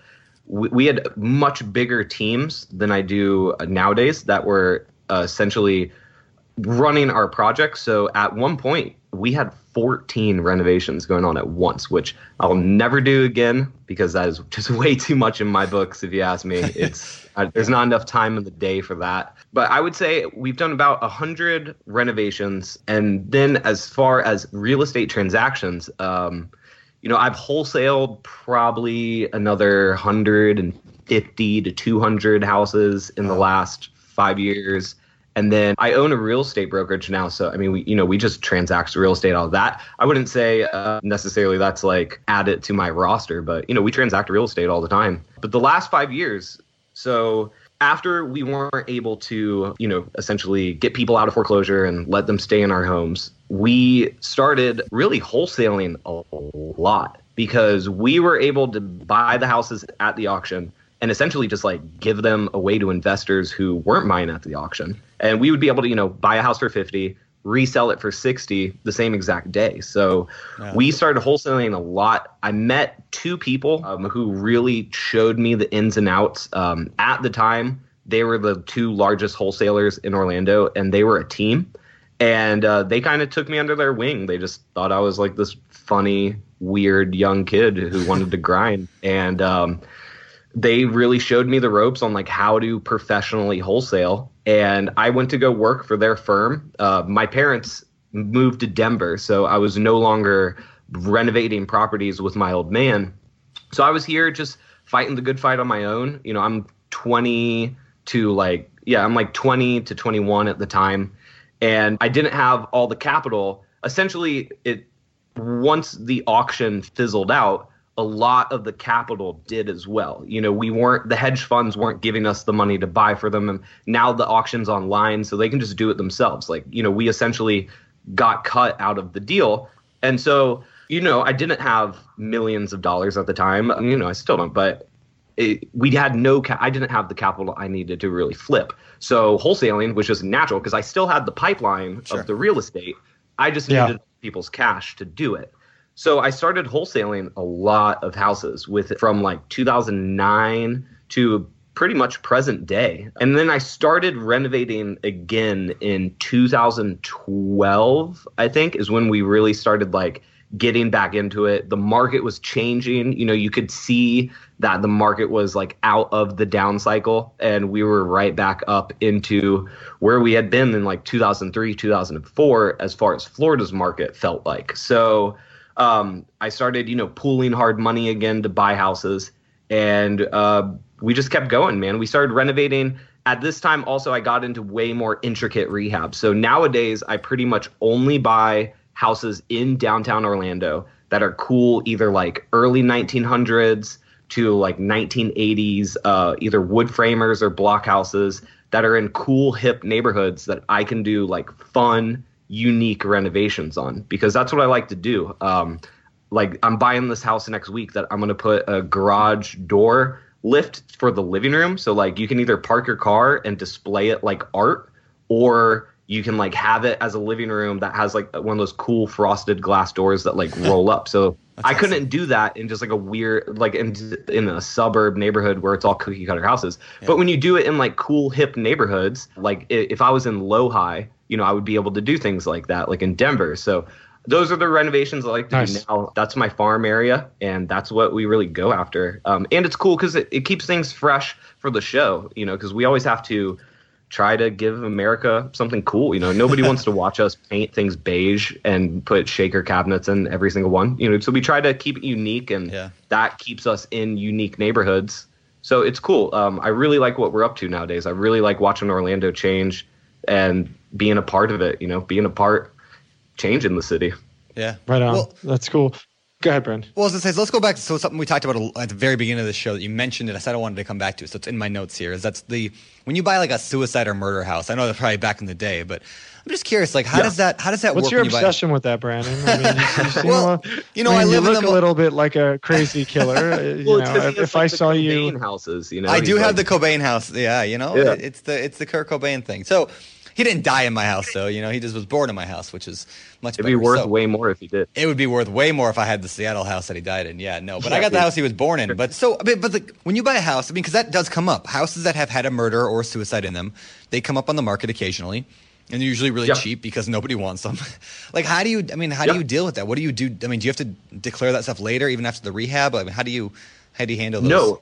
we, we had much bigger teams than I do nowadays that were uh, essentially running our project. So at one point, we had 14 renovations going on at once, which I'll never do again because that is just way too much in my books. If you ask me, it's uh, there's not enough time in the day for that. But I would say we've done about 100 renovations, and then as far as real estate transactions. Um, you know, I've wholesaled probably another 150 to 200 houses in the last five years. And then I own a real estate brokerage now. So, I mean, we, you know, we just transact real estate, all that. I wouldn't say uh, necessarily that's like added to my roster, but, you know, we transact real estate all the time. But the last five years, so after we weren't able to, you know, essentially get people out of foreclosure and let them stay in our homes, we started really wholesaling a lot because we were able to buy the houses at the auction and essentially just like give them away to investors who weren't buying at the auction. And we would be able to, you know, buy a house for 50, resell it for 60 the same exact day. So Yeah. we started wholesaling a lot. I met two people um, who really showed me the ins and outs. Um, at the time, they were the two largest wholesalers in Orlando, and they were a team. And uh, they kind of took me under their wing. They just thought I was like this funny, weird young kid who wanted to grind. And um, they really showed me the ropes on like how to professionally wholesale. And i went to go work for their firm. Uh, my parents moved to denver so i was no longer renovating properties with my old man. So i was here just fighting the good fight on my own. You know i'm 20 to like yeah i'm like 20 to 21 at the time and i didn't have all the capital essentially it once the auction fizzled out, a lot of the capital did as well. You know, we weren't the hedge funds weren't giving us the money to buy for them, and now the auction's online, so they can just do it themselves. Like, you know, we essentially got cut out of the deal, and so you know, I didn't have millions of dollars at the time. You know, I still don't, but it, we had no ca- i didn't have the capital i needed to really flip so wholesaling was just natural because i still had the pipeline Sure. of the real estate i just Yeah. needed people's cash to do it so i started wholesaling a lot of houses with from like 2009 to pretty much present day and then i started renovating again in 2012 i think is when we really started like getting back into it. The market was changing. You know, you could see that the market was like out of the down cycle and we were right back up into where we had been in like 2003, 2004 as far as Florida's market felt like. So um, I started, you know, pooling hard money again to buy houses and uh, we just kept going, man. We started renovating. At this time, also, I got into way more intricate rehab. So nowadays, I pretty much only buy houses in downtown Orlando that are cool, either like early 1900s to like 1980s, uh, either wood framers or block houses that are in cool, hip neighborhoods that I can do like fun, unique renovations on because that's what I like to do. Um, like I'm buying this house next week that I'm gonna put a garage door lift for the living room. So like you can either park your car and display it like art, or you can like have it as a living room that has like one of those cool frosted glass doors that like roll up. So I couldn't do that in just like a weird like in in a suburb neighborhood where it's all cookie cutter houses. But when you do it in like cool hip neighborhoods, like if I was in Lohi, you know, I would be able to do things like that, like in Denver. So those are the renovations I like to Nice. do now. That's my farm area, and that's what we really go after. Um, and it's cool because it, it keeps things fresh for the show, you know, because we always have to try to give America something cool. You know, nobody wants to watch us paint things beige and put shaker cabinets in every single one. You know, so we try to keep it unique, and Yeah. that keeps us in unique neighborhoods. So it's cool. Um, I really like what we're up to nowadays. I really like watching Orlando change and being a part of it. You know, being a part, changing the city. Yeah. Right on. Well, That's cool. Go ahead, Brent. Well, I was gonna say, let's go back to so something we talked about at the very beginning of the show that you mentioned it. I said I wanted to come back to, so it's in my notes here. Is that's the when you buy like a suicide or murder house. I know that's probably back in the day, but I'm just curious, like how Yeah. does that how does that What's work? your when you buy- obsession with that, Brandon? I mean, you, you, Well, a- you know, I, I live you in look the a little bit like a crazy killer. uh, you Well, it's know, 'cause he if, if like, I the saw Cobain you, houses, you know, I he's do have like- the Cobain house. Yeah, you know, Yeah. It's the it's the Kurt Cobain thing. So he didn't die in my house, though. You know, he just was born in my house, which is much It'd better. be worth So- way more if he did. It would be worth way more if I had the Seattle house that he died in. Yeah, no, but I got the house he was born in. But so, but, but the, when you buy a house, I mean, because that does come up. Houses that have had a murder or suicide in them, they come up on the market occasionally, and they're usually really Yeah. cheap because nobody wants them. like, how do you? I mean, how do you deal with that? What do you do? I mean, do you have to declare that stuff later, even after the rehab? I mean, how do you how do you handle those? No.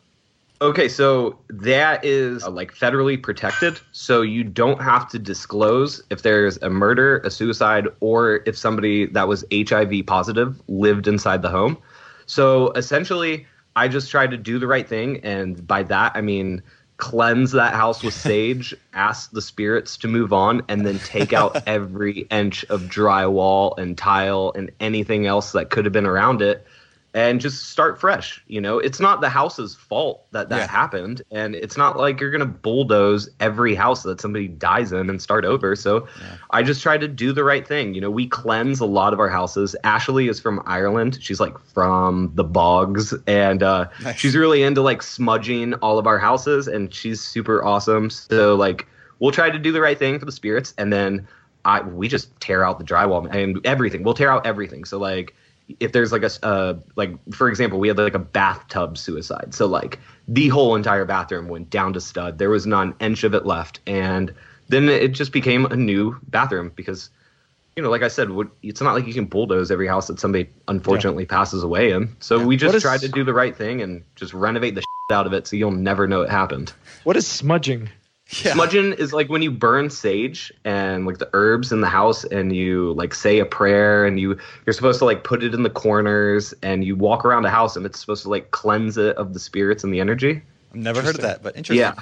Okay, so that is uh, like federally protected. So you don't have to disclose if there's a murder, a suicide, or if somebody that was HIV positive lived inside the home. So essentially, I just tried to do the right thing. And by that, I mean cleanse that house with sage, ask the spirits to move on, and then take out every inch of drywall and tile and anything else that could have been around it and just start fresh. You know, it's not the house's fault that that Yeah. happened, and it's not like you're gonna bulldoze every house that somebody dies in and start over. So, I just try to do the right thing. You know, we cleanse a lot of our houses. Ashley is from Ireland. She's like from the bogs, and uh, Nice. she's really into like smudging all of our houses, and she's super awesome. So, like, we'll try to do the right thing for the spirits, and then. I, we just tear out the drywall and everything. We'll tear out everything. So like if there's like a uh, like for example we had like a bathtub suicide. So like the whole entire bathroom went down to stud. There was not an inch of it left. And then it just became a new bathroom because you know like i said it's not like you can bulldoze every house that somebody unfortunately passes away in. So we just is- tried to do the right thing and just renovate the shit out of it so you'll never know it happened. What is smudging? Yeah. Smudging is like when you burn sage and like the herbs in the house and you like say a prayer and you you're supposed to like put it in the corners and you walk around the house and it's supposed to like cleanse it of the spirits and the energy. I've never heard of that, but interesting. Yeah.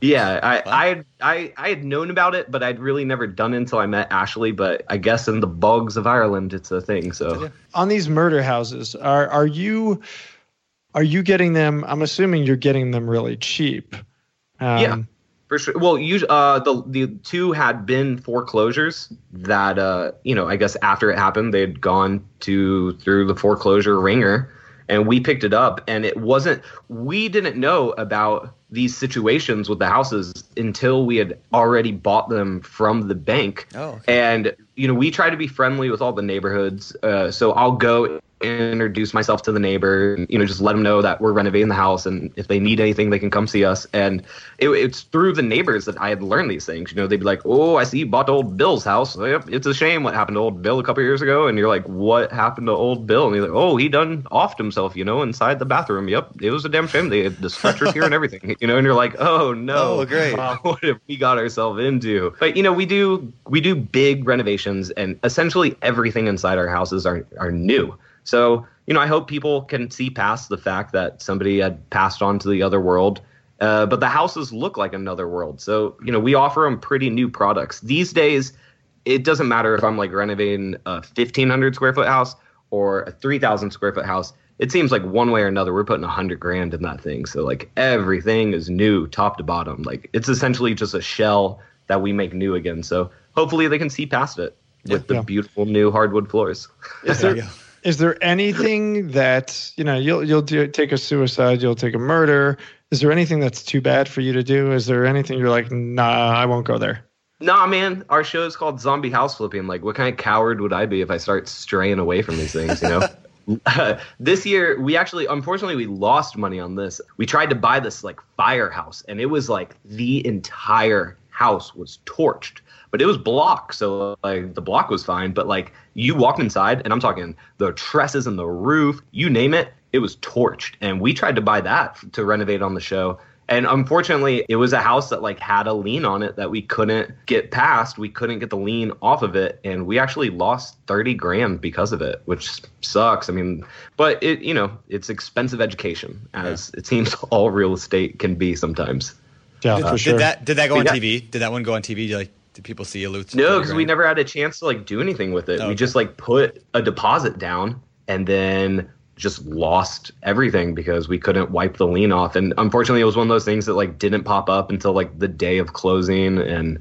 Yeah, I, Wow. I I I had known about it, but I'd really never done it until I met Ashley. But I guess in the bogs of Ireland, it's a thing. So On these murder houses, are are you are you getting them? I'm assuming you're getting them really cheap. Um, Yeah. For sure. Well, usually, uh, the the two had been foreclosures that uh, you know, I guess after it happened, they'd gone to through the foreclosure wringer, and we picked it up, and it wasn't. We didn't know about these situations with the houses until we had already bought them from the bank. Oh, okay. And you know, we try to be friendly with all the neighborhoods. Uh, so I'll go introduce myself to the neighbor, and, you know, just let them know that we're renovating the house, and if they need anything, they can come see us. And it, it's through the neighbors that I had learned these things. You know, they'd be like, "Oh, I see you bought old Bill's house. Yep, it's a shame what happened to old Bill a couple years ago." And you're like, "What happened to old Bill?" And he's like, "Oh, he done offed himself, you know, inside the bathroom. Yep, it was a damn shame. They had the stretchers here and everything, you know." And you're like, "Oh no, Oh, great. what have we got ourselves into?" But you know, we do we do big renovations, and essentially everything inside our houses are are new. So you know, I hope people can see past the fact that somebody had passed on to the other world. Uh, but the houses look like another world. So, you know, we offer them pretty new products. These days, it doesn't matter if I'm like renovating a 1,500 square foot house or a 3,000 square foot house. It seems like one way or another, we're putting a hundred grand in that thing. So like everything is new, top to bottom. Like it's essentially just a shell that we make new again. So hopefully they can see past it with the Yeah. beautiful new hardwood floors. Is There there you go. is there anything that you know you'll you'll do take a suicide, you'll take a murder? Is there anything that's too bad for you to do? Is there anything you're like, nah, I won't go there? Nah, man, our show is called Zombie House Flipping. Like, what kind of coward would I be if I start straying away from these things? You know. this year, we actually, unfortunately, we lost money on this. We tried to buy this like firehouse, and it was like the entire house was torched, but it was block, so like the block was fine. But like you walked inside, and I'm talking the trusses and the roof, you name it, it was torched. And we tried to buy that to renovate on the show. And unfortunately, it was a house that like had a lien on it that we couldn't get past. We couldn't get the lien off of it, and we actually lost thirty grand because of it, which sucks. I mean, but it you know it's expensive education, as it seems all real estate can be sometimes. Yeah, Did, for did that did that go on Yeah. TV? Did that one go on TV? Did, like, did people see you lose? No, because we never had a chance to like do anything with it. Okay. We just like put a deposit down, and then just lost everything because we couldn't wipe the lien off. And unfortunately, it was one of those things that like didn't pop up until like the day of closing. And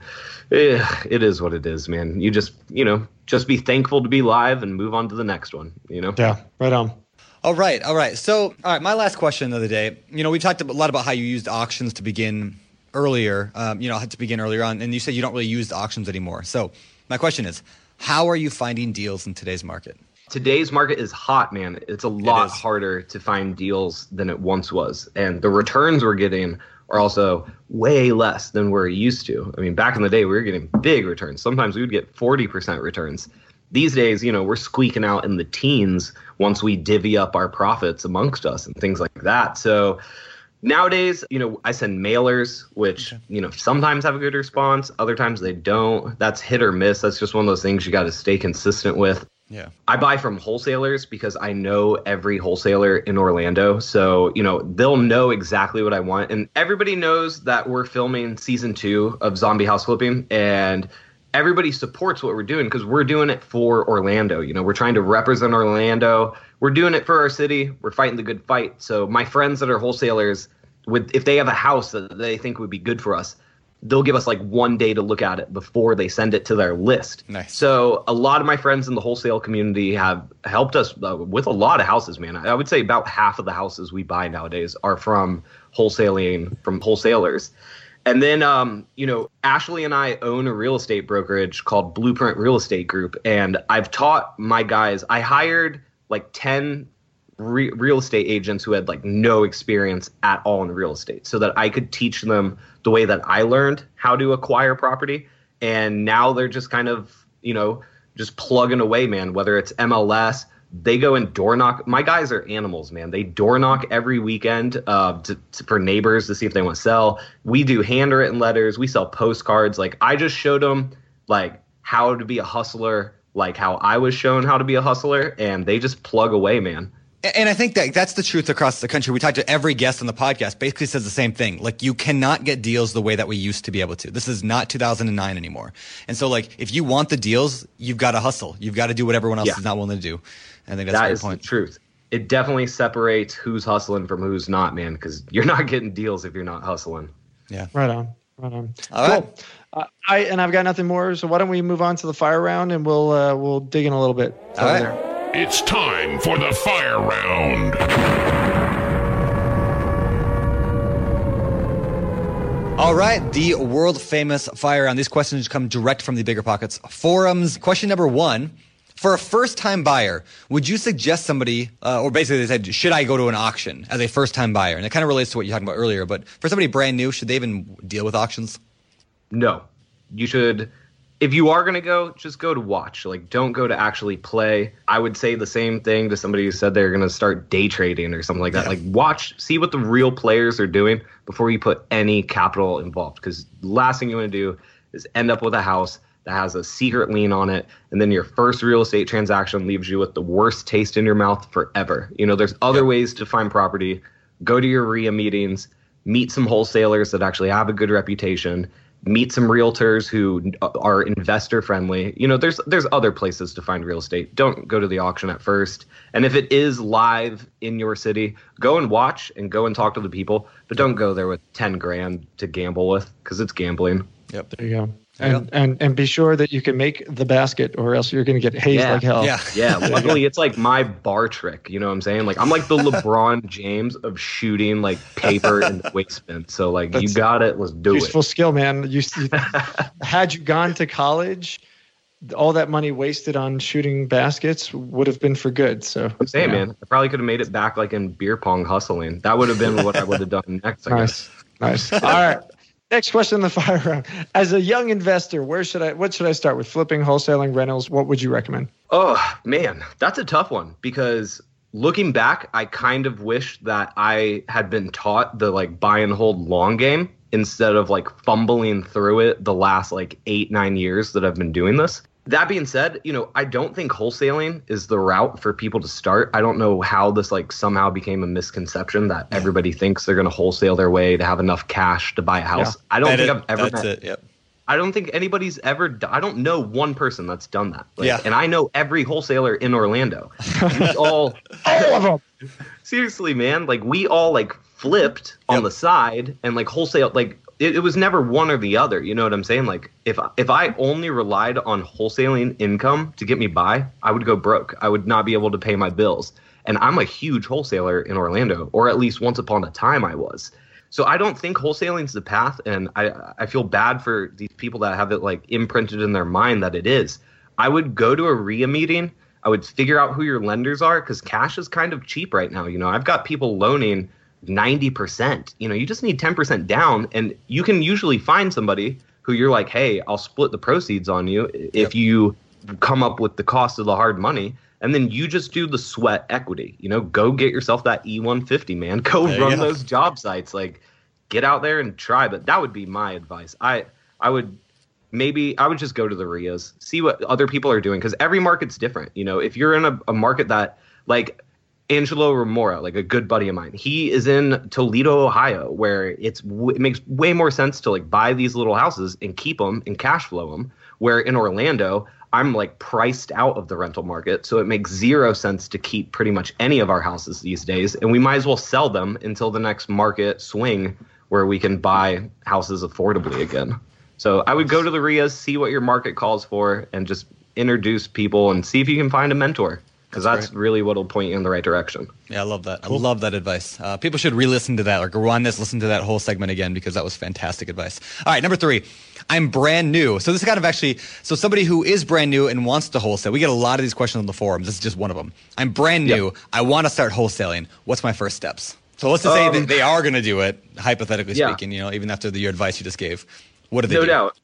eh, it is what it is, man. You just, you know, just be thankful to be live and move on to the next one, you know? Yeah, right on. All right, all right. So, all right, my last question of the day. You know, we talked a lot about how you used auctions to begin earlier. Um, you know, I had to begin earlier on, and you said you don't really use the auctions anymore. So, my question is, how are you finding deals in today's market? today's market is hot, man. It's a lot harder to find deals than it once was. And the returns we're getting are also way less than we're used to. I mean, back in the day, we were getting big returns. Sometimes we would get 40% returns. These days, you know, we're squeaking out in the teens once we divvy up our profits amongst us and things like that. So, Nowadays, you know, I send mailers, which, okay. you know, sometimes have a good response, other times they don't. That's hit or miss. That's just one of those things you got to stay consistent with. Yeah. I buy from wholesalers because I know every wholesaler in Orlando. So, you know, they'll know exactly what I want. And everybody knows that we're filming season two of Zombie House Flipping. And everybody supports what we're doing because we're doing it for Orlando. You know, we're trying to represent Orlando. We're doing it for our city. We're fighting the good fight. So, my friends that are wholesalers, with if they have a house that they think would be good for us, they'll give us like one day to look at it before they send it to their list. Nice. So a lot of my friends in the wholesale community have helped us uh, with a lot of houses, man. I would say about half of the houses we buy nowadays are from wholesaling from wholesalers. And then, um, you know, Ashley and I own a real estate brokerage called Blueprint Real Estate Group. And I've taught my guys, I hired like 10 re- real estate agents who had like no experience at all in real estate so that I could teach them the way that I learned how to acquire property. And now they're just kind of, you know, just plugging away, man, whether it's MLS, they go and door knock. My guys are animals, man. They door knock every weekend uh, to, to, for neighbors to see if they want to sell. We do handwritten letters. We sell postcards. Like I just showed them like how to be a hustler, like how I was shown how to be a hustler, and they just plug away, man. And I think that that's the truth across the country. We talked to every guest on the podcast, basically says the same thing. Like, you cannot get deals the way that we used to be able to. This is not 2009 anymore. And so, like, if you want the deals, you've got to hustle. You've got to do what everyone else yeah. is not willing to do. I think that's that a is point. the truth. It definitely separates who's hustling from who's not, man, because you're not getting deals if you're not hustling. Yeah. Right on. Right on. All cool. right. Uh, I and I've got nothing more. So why don't we move on to the fire round and we'll uh, we'll dig in a little bit. All right. There. It's time for the fire round. All right, the world famous fire round. These questions come direct from the BiggerPockets forums. Question number one. For a first time buyer, would you suggest somebody, uh, or basically they said, should I go to an auction as a first time buyer? And it kind of relates to what you're talking about earlier, but for somebody brand new, should they even deal with auctions? No. You should if you are going to go, just go to watch. Like, don't go to actually play. I would say the same thing to somebody who said they're going to start day trading or something like that. Yeah. Like, watch, see what the real players are doing before you put any capital involved. Because last thing you want to do is end up with a house that has a secret lien on it, and then your first real estate transaction leaves you with the worst taste in your mouth forever. You know, there's other yeah. ways to find property. Go to your REIA meetings, meet some wholesalers that actually have a good reputation meet some realtors who are investor friendly. You know, there's there's other places to find real estate. Don't go to the auction at first. And if it is live in your city, go and watch and go and talk to the people, but don't go there with 10 grand to gamble with cuz it's gambling. Yep. There you go. And, and and be sure that you can make the basket or else you're going to get hazed yeah. like hell. Yeah. Yeah. Luckily, it's like my bar trick. You know what I'm saying? Like, I'm like the LeBron James of shooting like paper and the waste bin. So, like, That's you got it. Let's do useful it. Useful skill, man. You, you had you gone to college, all that money wasted on shooting baskets would have been for good. So I'm saying, yeah. man, I probably could have made it back like in beer pong hustling. That would have been what I would have done next. I nice. Guess. Nice. All right. Next question in the fire round. As a young investor, where should I what should I start with? Flipping, wholesaling, rentals? What would you recommend? Oh, man, that's a tough one because looking back, I kind of wish that I had been taught the like buy and hold long game instead of like fumbling through it the last like 8 9 years that I've been doing this. That being said, you know, I don't think wholesaling is the route for people to start. I don't know how this like somehow became a misconception that yeah. everybody thinks they're going to wholesale their way to have enough cash to buy a house. Yeah. I don't that think it, I've ever that's met, it. Yep. I don't think anybody's ever. I don't know one person that's done that. Like, Yeah. And I know every wholesaler in Orlando. We all, All of them. seriously, man. Like we all like flipped on the side and like wholesale. Like it, it was never one or the other. You know what I'm saying? Like if if I only relied on wholesaling income to get me by, I would go broke. I would not be able to pay my bills. And I'm a huge wholesaler in Orlando, or at least once upon a time I was. So I don't think wholesaling is the path, and I I feel bad for these people that have it like imprinted in their mind that it is. I would go to a REIA meeting. I would figure out who your lenders are because cash is kind of cheap right now. You know, I've got people loaning ninety percent. You know, you just need ten percent down, and you can usually find somebody who you're like, hey, I'll split the proceeds on you if you come up with the cost of the hard money. And then you just do the sweat equity. You know, go get yourself that E150, man. Go There run those job sites. Like, get out there and try. But that would be my advice. I I would maybe I would just go to the REIAs, see what other people are doing because every market's different. You know, if you're in a, a market that like Angelo Remora, like a good buddy of mine, he is in Toledo, Ohio, where it's it makes way more sense to like buy these little houses and keep them and cash flow them. Where in Orlando, I'm like priced out of the rental market, so it makes zero sense to keep pretty much any of our houses these days, and we might as well sell them until the next market swing where we can buy houses affordably again. So I would go to the REIAs, see what your market calls for, and just introduce people and see if you can find a mentor because that's, really what'll point you in the right direction. Yeah, I love that. I love that advice. Uh, people should re-listen to that or go on this, listen to that whole segment again because that was fantastic advice. All right, number three. I'm brand new. So this is kind of actually so somebody who is brand new and wants to wholesale. We get a lot of these questions on the forums. This is just one of them. I'm brand new. I want to start wholesaling. What's my first steps? So let's just say Um, that they are going to do it, hypothetically Yeah. speaking. You know, even after the your advice you just gave. What do they no do? doubt.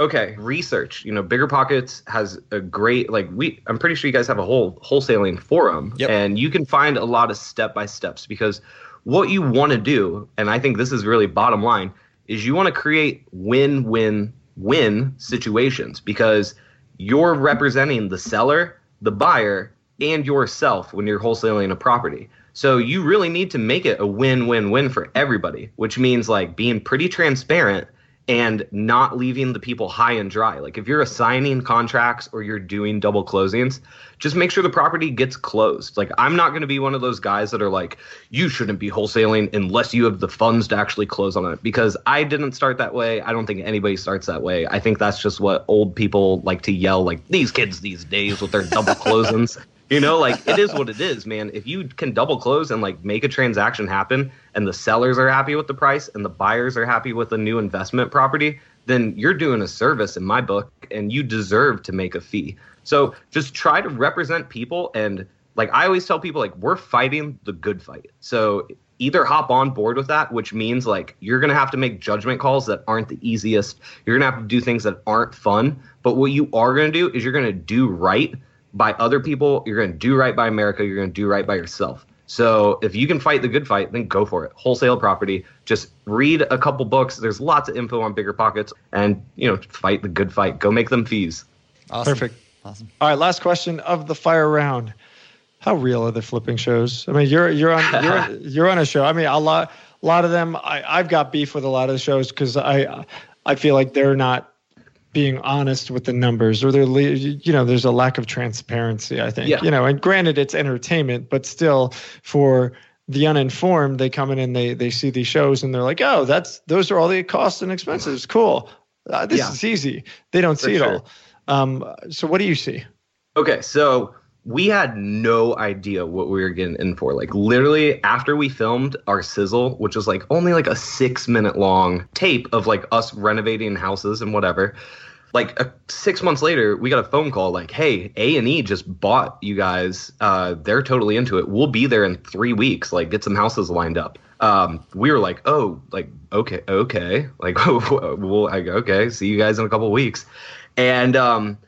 Okay, research. You know, BiggerPockets has a great like we. I'm pretty sure you guys have a whole wholesaling forum, Yep. and you can find a lot of step by steps because what you want to do, and I think this is really bottom line, is you want to create win win win situations because you're representing the seller, the buyer, and yourself when you're wholesaling a property. So you really need to make it a win win win for everybody, which means like being pretty transparent and not leaving the people high and dry. Like if you're assigning contracts or you're doing double closings, just make sure the property gets closed. Like I'm not going to be one of those guys that are like you shouldn't be wholesaling unless you have the funds to actually close on it because I didn't start that way. I don't think anybody starts that way. I think that's just what old people like to yell like these kids these days with their double closings. You know, like it is what it is, man. If you can double close and like make a transaction happen and the sellers are happy with the price and the buyers are happy with the new investment property, then you're doing a service in my book and you deserve to make a fee. So just try to represent people and like I always tell people like we're fighting the good fight. So either hop on board with that, which means like you're gonna have to make judgment calls that aren't the easiest. You're gonna have to do things that aren't fun. But what you are gonna do is you're gonna do right by other people. You're gonna do right by America. You're gonna do right by yourself. So if you can fight the good fight, then go for it. Wholesale property. Just read a couple books. There's lots of info on BiggerPockets, and you know, fight the good fight. Go make them fees. Awesome. Perfect. Awesome. All right, last question of the fire round. How real are the flipping shows? I mean, you're you're on you're you're on a show. I mean, a lot a lot of them. I, I've got beef with a lot of the shows because I I feel like they're not being honest with the numbers, or they're you know there's a lack of transparency. I think Yeah. you know, and granted it's entertainment, but still for the uninformed, they come in and they they see these shows and they're like, oh, that's those are all the costs and expenses. Cool, uh, this Yeah. is easy. They don't For see it all. Um, so what do you see? Okay, so we had no idea what we were getting in for. Like literally after we filmed our sizzle, which was like only like a six minute long tape of like us renovating houses and whatever. Like uh, six months later, we got a phone call like, "Hey, A and E just bought you guys. Uh, they're totally into it. We'll be there in three weeks. Like, get some houses lined up." Um, we were like, "Oh, like okay, okay, like we'll like, okay, see you guys in a couple weeks," and um,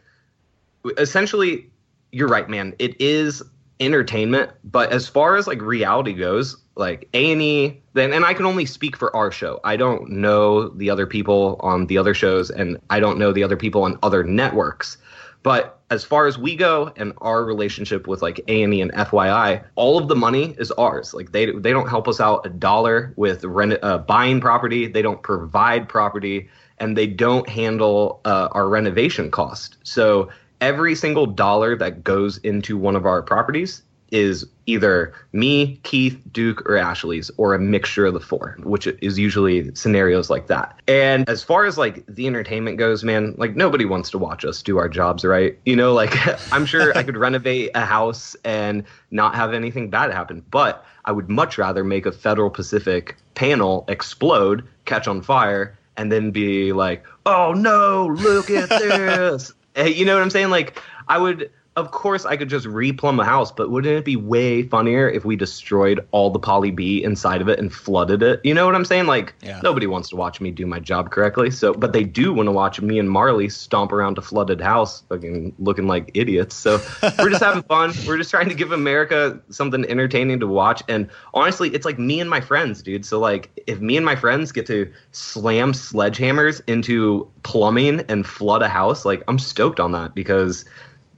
essentially you're right man it is entertainment but as far as like reality goes like a&e then and i can only speak for our show i don't know the other people on the other shows and i don't know the other people on other networks but as far as we go and our relationship with like A&E and FYI, all of the money is ours. Like they they don't help us out a dollar with rent, uh, buying property. They don't provide property, and they don't handle uh, our renovation cost. So every single dollar that goes into one of our properties is either me, Keith, Duke, or Ashley's, or a mixture of the four, which is usually scenarios like that. And as far as like the entertainment goes, man, like nobody wants to watch us do our jobs, right? You know, like I'm sure I could renovate a house and not have anything bad happen, but I would much rather make a Federal Pacific panel explode, catch on fire, and then be like, oh no, look at this. you know what I'm saying? Like, I would of course I could just replumb a house, but wouldn't it be way funnier if we destroyed all the poly B inside of it and flooded it? You know what I'm saying? Like Yeah. nobody wants to watch me do my job correctly. So but they do want to watch me and Marley stomp around a flooded house fucking looking like idiots. So we're just having fun. We're just trying to give America something entertaining to watch. And honestly, it's like me and my friends, dude. So like if me and my friends get to slam sledgehammers into plumbing and flood a house, like I'm stoked on that because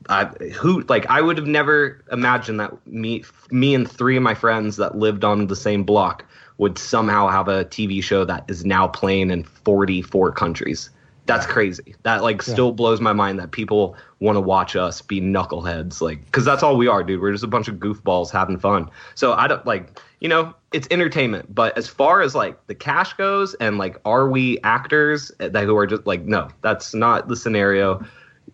I, who like I would have never imagined that me me and three of my friends that lived on the same block would somehow have a TV show that is now playing in 44 countries. That's crazy. That like still blows my mind that people want to watch us be knuckleheads like cuz that's all we are, dude. We're just a bunch of goofballs having fun. So I don't like, you know, it's entertainment, but as far as like the cash goes and like are we actors that who are just like no, that's not the scenario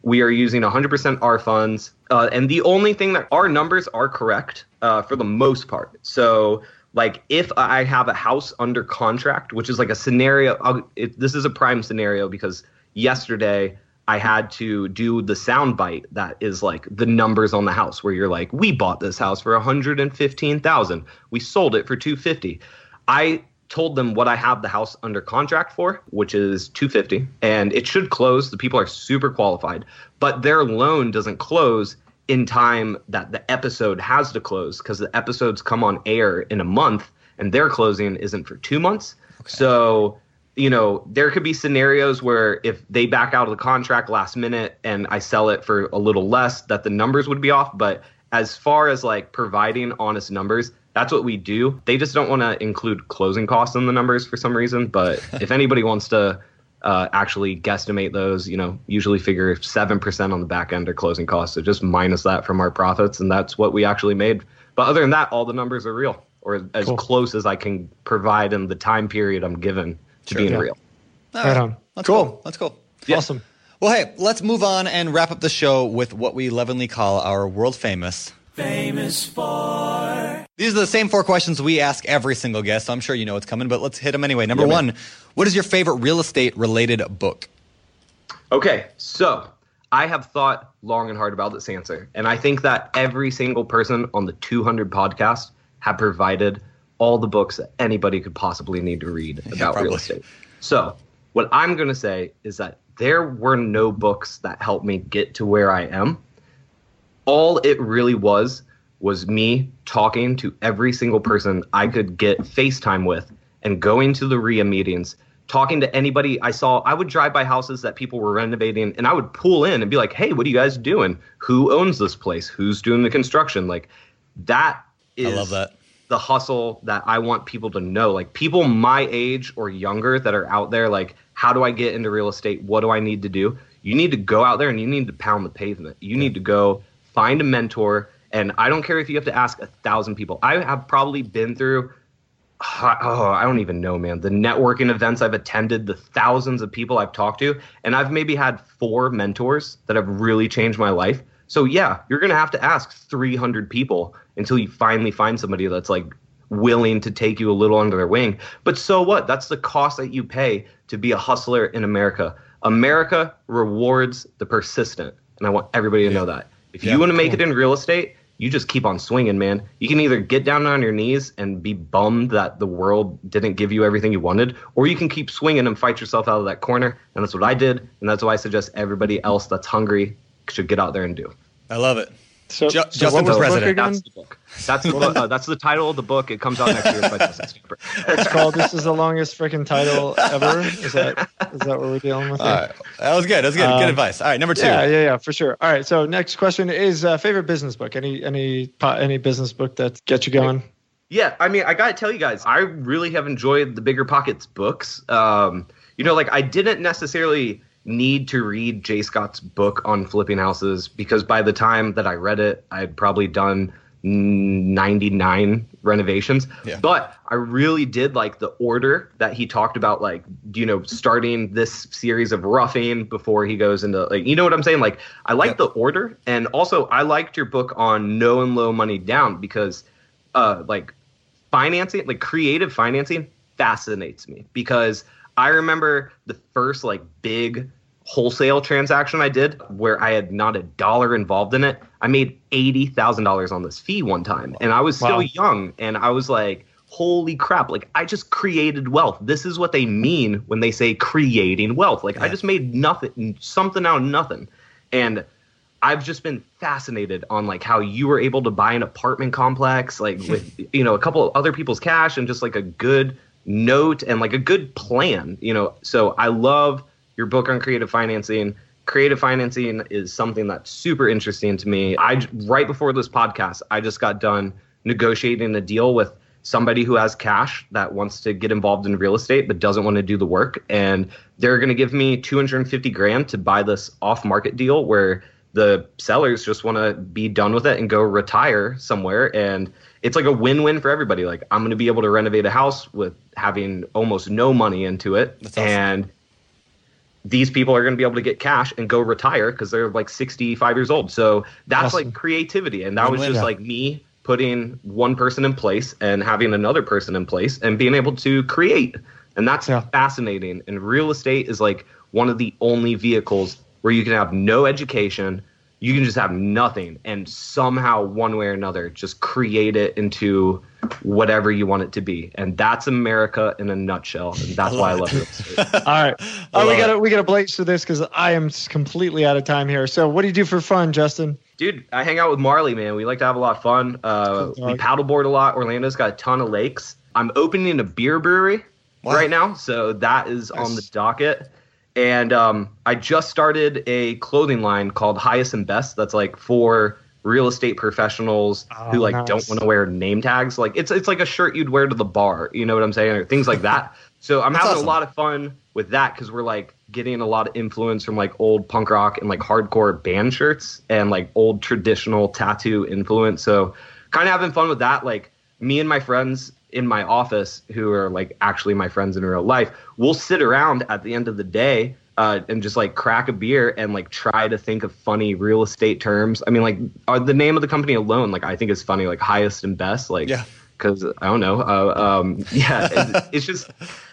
we are using 100% our funds uh, and the only thing that our numbers are correct uh, for the most part. So like if i have a house under contract which is like a scenario it, this is a prime scenario because yesterday i had to do the sound bite that is like the numbers on the house where you're like we bought this house for 115000 we sold it for 250 i told them what I have the house under contract for, which is 250, and it should close. The people are super qualified, but their loan doesn't close in time that the episode has to close because the episodes come on air in a month and their closing isn't for 2 months. So, you know, there could be scenarios where if they back out of the contract last minute and I sell it for a little less that the numbers would be off, but as far as like providing honest numbers, that's what we do. They just don't want to include closing costs in the numbers for some reason. But if anybody wants to uh, actually guesstimate those, you know, usually figure seven percent on the back end are closing costs. So just minus that from our profits, and that's what we actually made. But other than that, all the numbers are real, or as Cool. close as I can provide in the time period I'm given to being Yeah. real. All Right on. That's Cool. cool. That's cool. Awesome. Well, hey, let's move on and wrap up the show with what we lovingly call our world famous. Famous for. These are the same four questions we ask every single guest, so I'm sure you know what's coming, but let's hit them anyway. Number Yeah, man. one, what is your favorite real estate related book? Okay, so I have thought long and hard about this answer, and I think that every single person on the 200 podcast have provided all the books that anybody could possibly need to read about probably. real estate. So, what I'm going to say is that there were no books that helped me get to where I am. All it really was was me talking to every single person I could get FaceTime with and going to the REIA meetings, talking to anybody I saw. I would drive by houses that people were renovating and I would pull in and be like, hey, what are you guys doing? Who owns this place? Who's doing the construction? Like, that is I love that. the hustle that I want people to know. Like people my age or younger that are out there, like, how do I get into real estate? What do I need to do? You need to go out there and you need to pound the pavement. You need to go find a mentor. And I don't care if you have to ask a thousand people. I have probably been through oh, I don't even know, man. The networking events I've attended, the thousands of people I've talked to, and I've maybe had four mentors that have really changed my life. So yeah, you're gonna have to ask 300 people until you finally find somebody that's like willing to take you a little under their wing. But so what? That's the cost that you pay to be a hustler in America. America rewards the persistent, and I want everybody to know that. If Yeah, you want to make it in real estate, you just keep on swinging, man. You can either get down on your knees and be bummed that the world didn't give you everything you wanted, or you can keep swinging and fight yourself out of that corner. And that's what I did, and that's why I suggest everybody else that's hungry should get out there and do. I love it. So, Ju- so Justin what was for the book president. again? That's the book. That's the book. Uh, that's the title of the book. It comes out next year. by Justin Stieber. It's called "This is the longest freaking title ever." Is that is that what we're dealing with? All right. That was good. That was good. good Um, advice. All right. Number two. Yeah, yeah, yeah, for sure. All right. So next question is uh, favorite business book. Any any any business book that gets you going? Yeah, I mean, I gotta tell you guys, I really have enjoyed the BiggerPockets books. Um, you know, like I didn't necessarily need to read J Scott's book on flipping houses because by the time that I read it, I had probably done 99 renovations. Yeah. But I really did like the order that he talked about, like, you know, starting this series of roughing before he goes into, like, you know what I'm saying? Like, I like Yep. the order. And also, I liked your book on no and low money down because, uh, like, financing, like creative financing, fascinates me because I remember the first like big wholesale transaction I did where I had not a dollar involved in it. I made eighty thousand dollars on this fee one time, and I was still Wow. young, and I was like, "Holy crap!" Like I just created wealth. This is what they mean when they say creating wealth. Like I just made nothing, something out of nothing, and I've just been fascinated on like how you were able to buy an apartment complex like with you know a couple of other people's cash and just like a good note and like a good plan you know. So I love your book on creative financing. Creative financing is something that's super interesting to me. I right before this podcast I just got done negotiating a deal with somebody who has cash that wants to get involved in real estate but doesn't want to do the work and they're going to give me 250 grand to buy this off market deal where the sellers just want to be done with it and go retire somewhere and it's like a win-win for everybody like i'm going to be able to renovate a house with having almost no money into it awesome. and these people are going to be able to get cash and go retire because they're like 65 years old so that's Awesome. like creativity and that was Win-win. just Yeah. like me putting one person in place and having another person in place and being able to create and that's Yeah. fascinating and real estate is like one of the only vehicles where you can have no education you can just have nothing and somehow one way or another just create it into whatever you want it to be and that's america in a nutshell and that's why i love it All right. Oh, we gotta we gotta blaze through this because I am completely out of time here. So, what do you do for fun, Justin? Dude, I hang out with Marley, man. We like to have a lot of fun. Uh, we paddleboard a lot. Orlando's got a ton of lakes. I'm opening a beer brewery Wow. right now, so that is on the docket. And um, I just started a clothing line called Highest and Best. That's like for real estate professionals Oh, who like nice. don't want to wear name tags. Like it's it's like a shirt you'd wear to the bar. You know what I'm saying, or things like that. So I'm That's having awesome. a lot of fun with that because we're like getting a lot of influence from like old punk rock and like hardcore band shirts and like old traditional tattoo influence. So kind of having fun with that. Like me and my friends in my office who are like actually my friends in real life, we'll sit around at the end of the day uh, and just like crack a beer and like try to think of funny real estate terms. I mean, like uh, the name of the company alone, like I think is funny, like highest and best, like Yeah. because I don't know. Uh, um, yeah, it's, it's just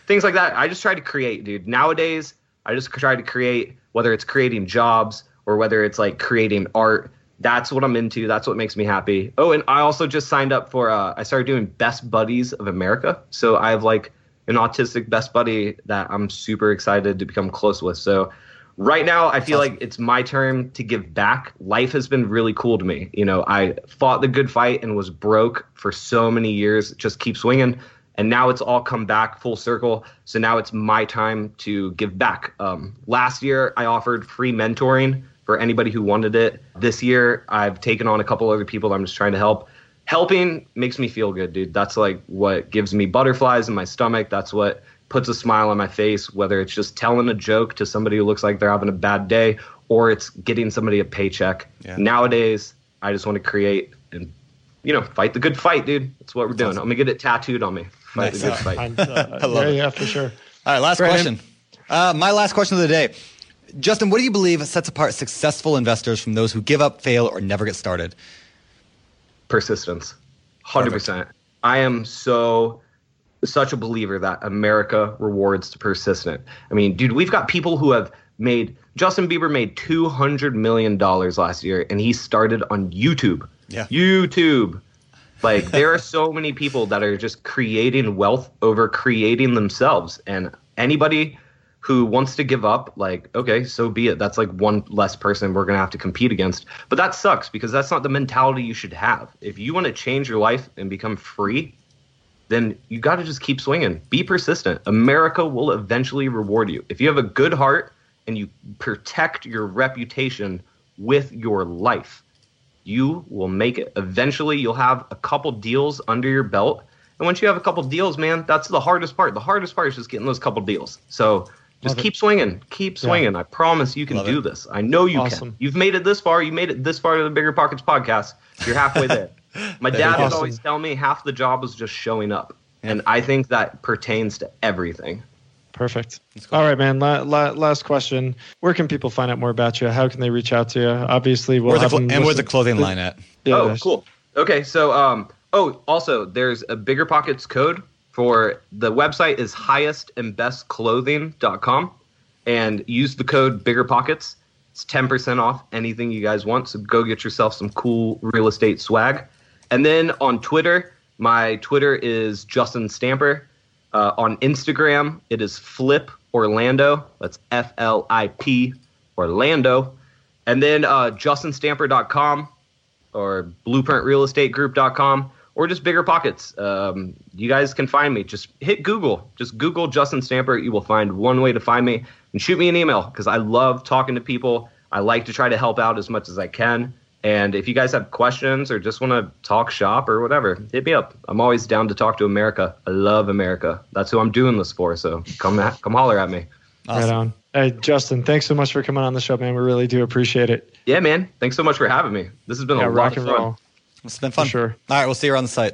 things like that. I just try to create, dude. Nowadays, I just try to create, whether it's creating jobs or whether it's like creating art. That's what I'm into. That's what makes me happy. Oh, and I also just signed up for. Uh, I started doing Best Buddies of America. So I have like an autistic best buddy that I'm super excited to become close with. So right now I feel like it's my turn to give back. Life has been really cool to me. You know, I fought the good fight and was broke for so many years, just keep swinging. And now it's all come back full circle. So now it's my time to give back. Um, last year I offered free mentoring for anybody who wanted it. This year I've taken on a couple other people I'm just trying to help. Helping makes me feel good, dude. That's like what gives me butterflies in my stomach. That's what puts a smile on my face, whether it's just telling a joke to somebody who looks like they're having a bad day or it's getting somebody a paycheck. Yeah. Nowadays, I just want to create and you know, fight the good fight, dude. That's what we're doing. I'm gonna get it tattooed on me. Fight Nice. the good fight. I'm, uh, I love yeah, it. yeah, for sure. All right, last Brandon? question. Uh, my last question of the day. Justin, what do you believe sets apart successful investors from those who give up, fail, or never get started? persistence. 100% i am so such a believer that america rewards the persistent. I mean dude we've got people who have made justin bieber made 200 million dollars last year and he started on youtube. Yeah. youtube. Like there are so many people that are just creating wealth over creating themselves and anybody who wants to give up like okay so be it that's like one less person we're going to have to compete against but that sucks because that's not the mentality you should have if you want to change your life and become free then you got to just keep swinging be persistent america will eventually reward you if you have a good heart and you protect your reputation with your life you will make it. Eventually, you'll have a couple deals under your belt. And once you have a couple deals, man, that's the hardest part. The hardest part is just getting those couple deals. So Just Love it. keep swinging, keep swinging. I promise you can Love do it. this. I know you Awesome. can. You've made it this far. You made it this far to the BiggerPockets podcast. You're halfway there. My dad would Awesome. always tell me half the job is just showing up, and I think that pertains to everything. Perfect. All right, man. La- la- last question. Where can people find out more about you? How can they reach out to you? Obviously, we'll Where's the have them and where's the clothing line at? Yeah, oh, cool. Okay, so um, oh, also there's a BiggerPockets code for the website is highestandbestclothing.com, and use the code BiggerPockets. It's ten percent off anything you guys want. So go get yourself some cool real estate swag. And then on Twitter, my Twitter is Justin Stamper. Uh, on Instagram, it is Flip Orlando. That's F L I P Orlando. And then uh, JustinStamper.com or BlueprintRealEstateGroup.com or just BiggerPockets. Um, you guys can find me. Just hit Google. Just Google Justin Stamper. You will find one way to find me and shoot me an email because I love talking to people. I like to try to help out as much as I can. And if you guys have questions or just want to talk shop or whatever, hit me up. I'm always down to talk to America. I love America. That's who I'm doing this for. So come come holler at me. Right on. Hey, Justin, thanks so much for coming on the show, man. We really do appreciate it. Yeah, man. Thanks so much for having me. This has been Yeah, a lot rock of and fun. roll. It's been fun. sure. All right, we'll see you around the site.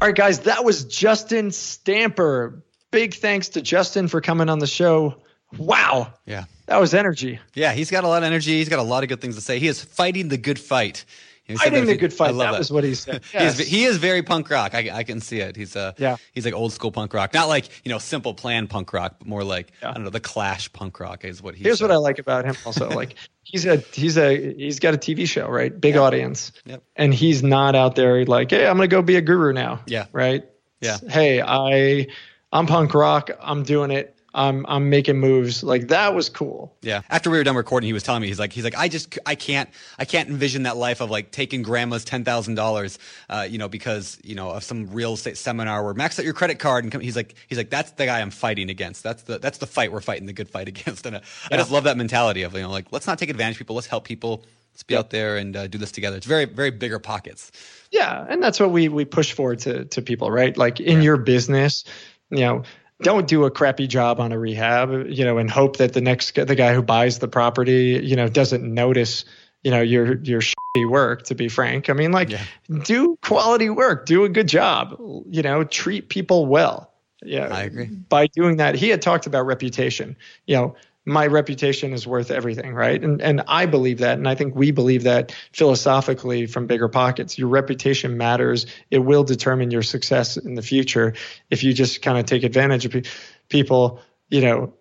All right, guys, that was Justin Stamper. Big thanks to Justin for coming on the show. Wow, Yeah. that was energy. Yeah, he's got a lot of energy. He's got a lot of good things to say. He is fighting the good fight. He said that Fighting a the good fight. That was what he said. He is, he is very punk rock. I, I can see it. He's uh, Yeah. he's like old school punk rock, not like you know simple plan punk rock, but more like Yeah. I don't know the Clash punk rock is what he's. Here's what uh, I like about him also. Like he's a he's a he's got a TV show, right? Big audience. Yep. And he's not out there like, hey, I'm gonna go be a guru now. Yeah. Right? Yeah. Hey, I I'm punk rock, I'm doing it. I'm I'm making moves. Like that was cool. Yeah. After we were done recording, he was telling me he's like he's like I just I can't I can't envision that life of like taking grandma's ten thousand dollars, uh, you know, because you know of some real estate seminar where max out your credit card and come, he's like he's like that's the guy I'm fighting against. That's the that's the fight we're fighting the good fight against. And uh, I just love that mentality of you know like let's not take advantage of people. Let's help people. Let's be out there and uh, do this together. It's very very BiggerPockets. Yeah, and that's what we we push for to to people, right? Like in your business, you know, don't do a crappy job on a rehab, you know, and hope that the next the guy who buys the property, you know, doesn't notice, you know, your your shitty work. To be frank, I mean, like, Yeah. do quality work, do a good job, you know, treat people well. Yeah, I agree. By doing that, he had talked about reputation. You know, my reputation is worth everything, right? And and I believe that, and I think we believe that philosophically from BiggerPockets. Your reputation matters. It will determine your success in the future. If you just kind of take advantage of pe- people, you know,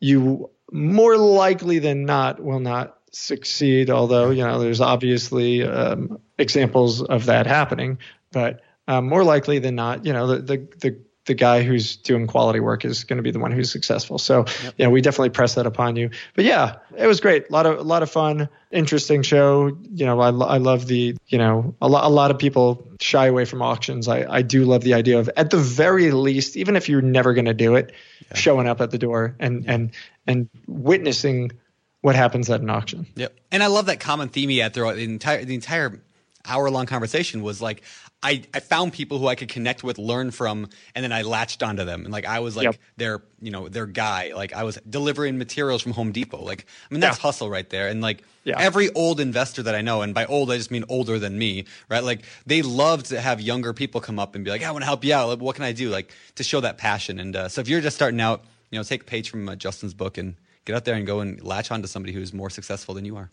you more likely than not will not succeed. Although you know, there's obviously um, examples of that happening, but um, more likely than not, you know, the the the the guy who's doing quality work is going to be the one who's successful. So, yeah, we definitely press that upon you. But yeah, it was great. A lot of a lot of fun, interesting show. You know, I, I love the you know a lot a lot of people shy away from auctions. I I do love the idea of at the very least, even if you're never going to do it, showing up at the door and and and witnessing what happens at an auction. Yep. And I love that common theme he had throughout the entire the entire hour long conversation was like I, I found people who I could connect with, learn from, and then I latched onto them. And like I was like Yep. their you know, their guy. Like I was delivering materials from Home Depot. Like I mean that's Yeah. hustle right there. And like Yeah. every old investor that I know, and by old I just mean older than me, right? Like they love to have younger people come up and be like, I want to help you out. Like, what can I do? Like to show that passion. And uh, so if you're just starting out, you know, take a page from uh, Justin's book and get out there and go and latch onto somebody who's more successful than you are.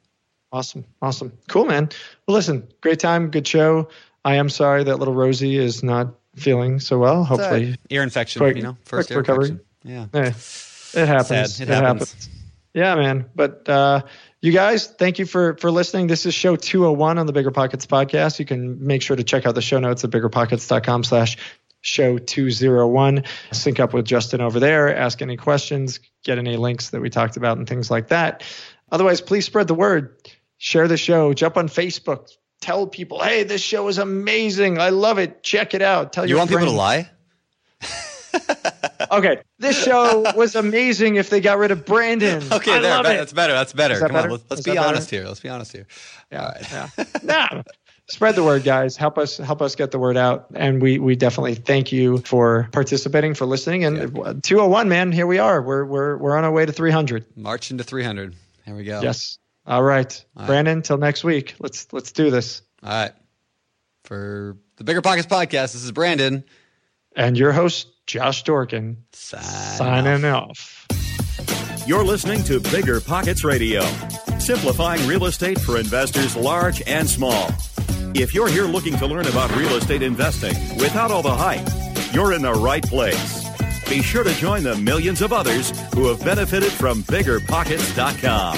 Awesome. Awesome. Cool, man. Well, listen, great time, good show. I am sorry that little Rosie is not feeling so well. Hopefully, ear infection, quick- you know, first quick ear recovery. infection. Yeah. eh, it happens. Sad. It happens. Yeah, man. But uh, you guys, thank you for for listening. This is show 201 on the BiggerPockets podcast. You can make sure to check out the show notes at biggerpockets.com slash show 201. Sync up with Justin over there, ask any questions, get any links that we talked about and things like that. Otherwise, please spread the word. Share the show. Jump on Facebook. Tell people, hey, this show is amazing. I love it. Check it out. Tell You your want people to lie? Okay, this show was amazing if they got rid of Brandon. Okay, I there. love be- it. That's better. That's better. That Come better? on, let's, let's be that better? honest here. Let's be honest here. Yeah, yeah. Nah, spread the word, guys. Help us help us get the word out. And we we definitely thank you for participating, for listening. And 201, man, here we are. We're we're we're on our way to 300. March into 300. Here we go. Yes. All right, All right. Brandon. Till next week. Let's let's do this. All right. For the BiggerPockets podcast, this is Brandon And your host, Josh Dorkin, signing signing off. You're listening to BiggerPockets Radio, simplifying real estate for investors large and small. If you're here looking to learn about real estate investing without all the hype, you're in the right place. Be sure to join the millions of others who have benefited from biggerpockets.com,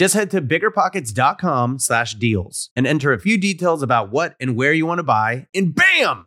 Just head to biggerpockets.com slash deals and enter a few details about what and where you want to buy, and bam!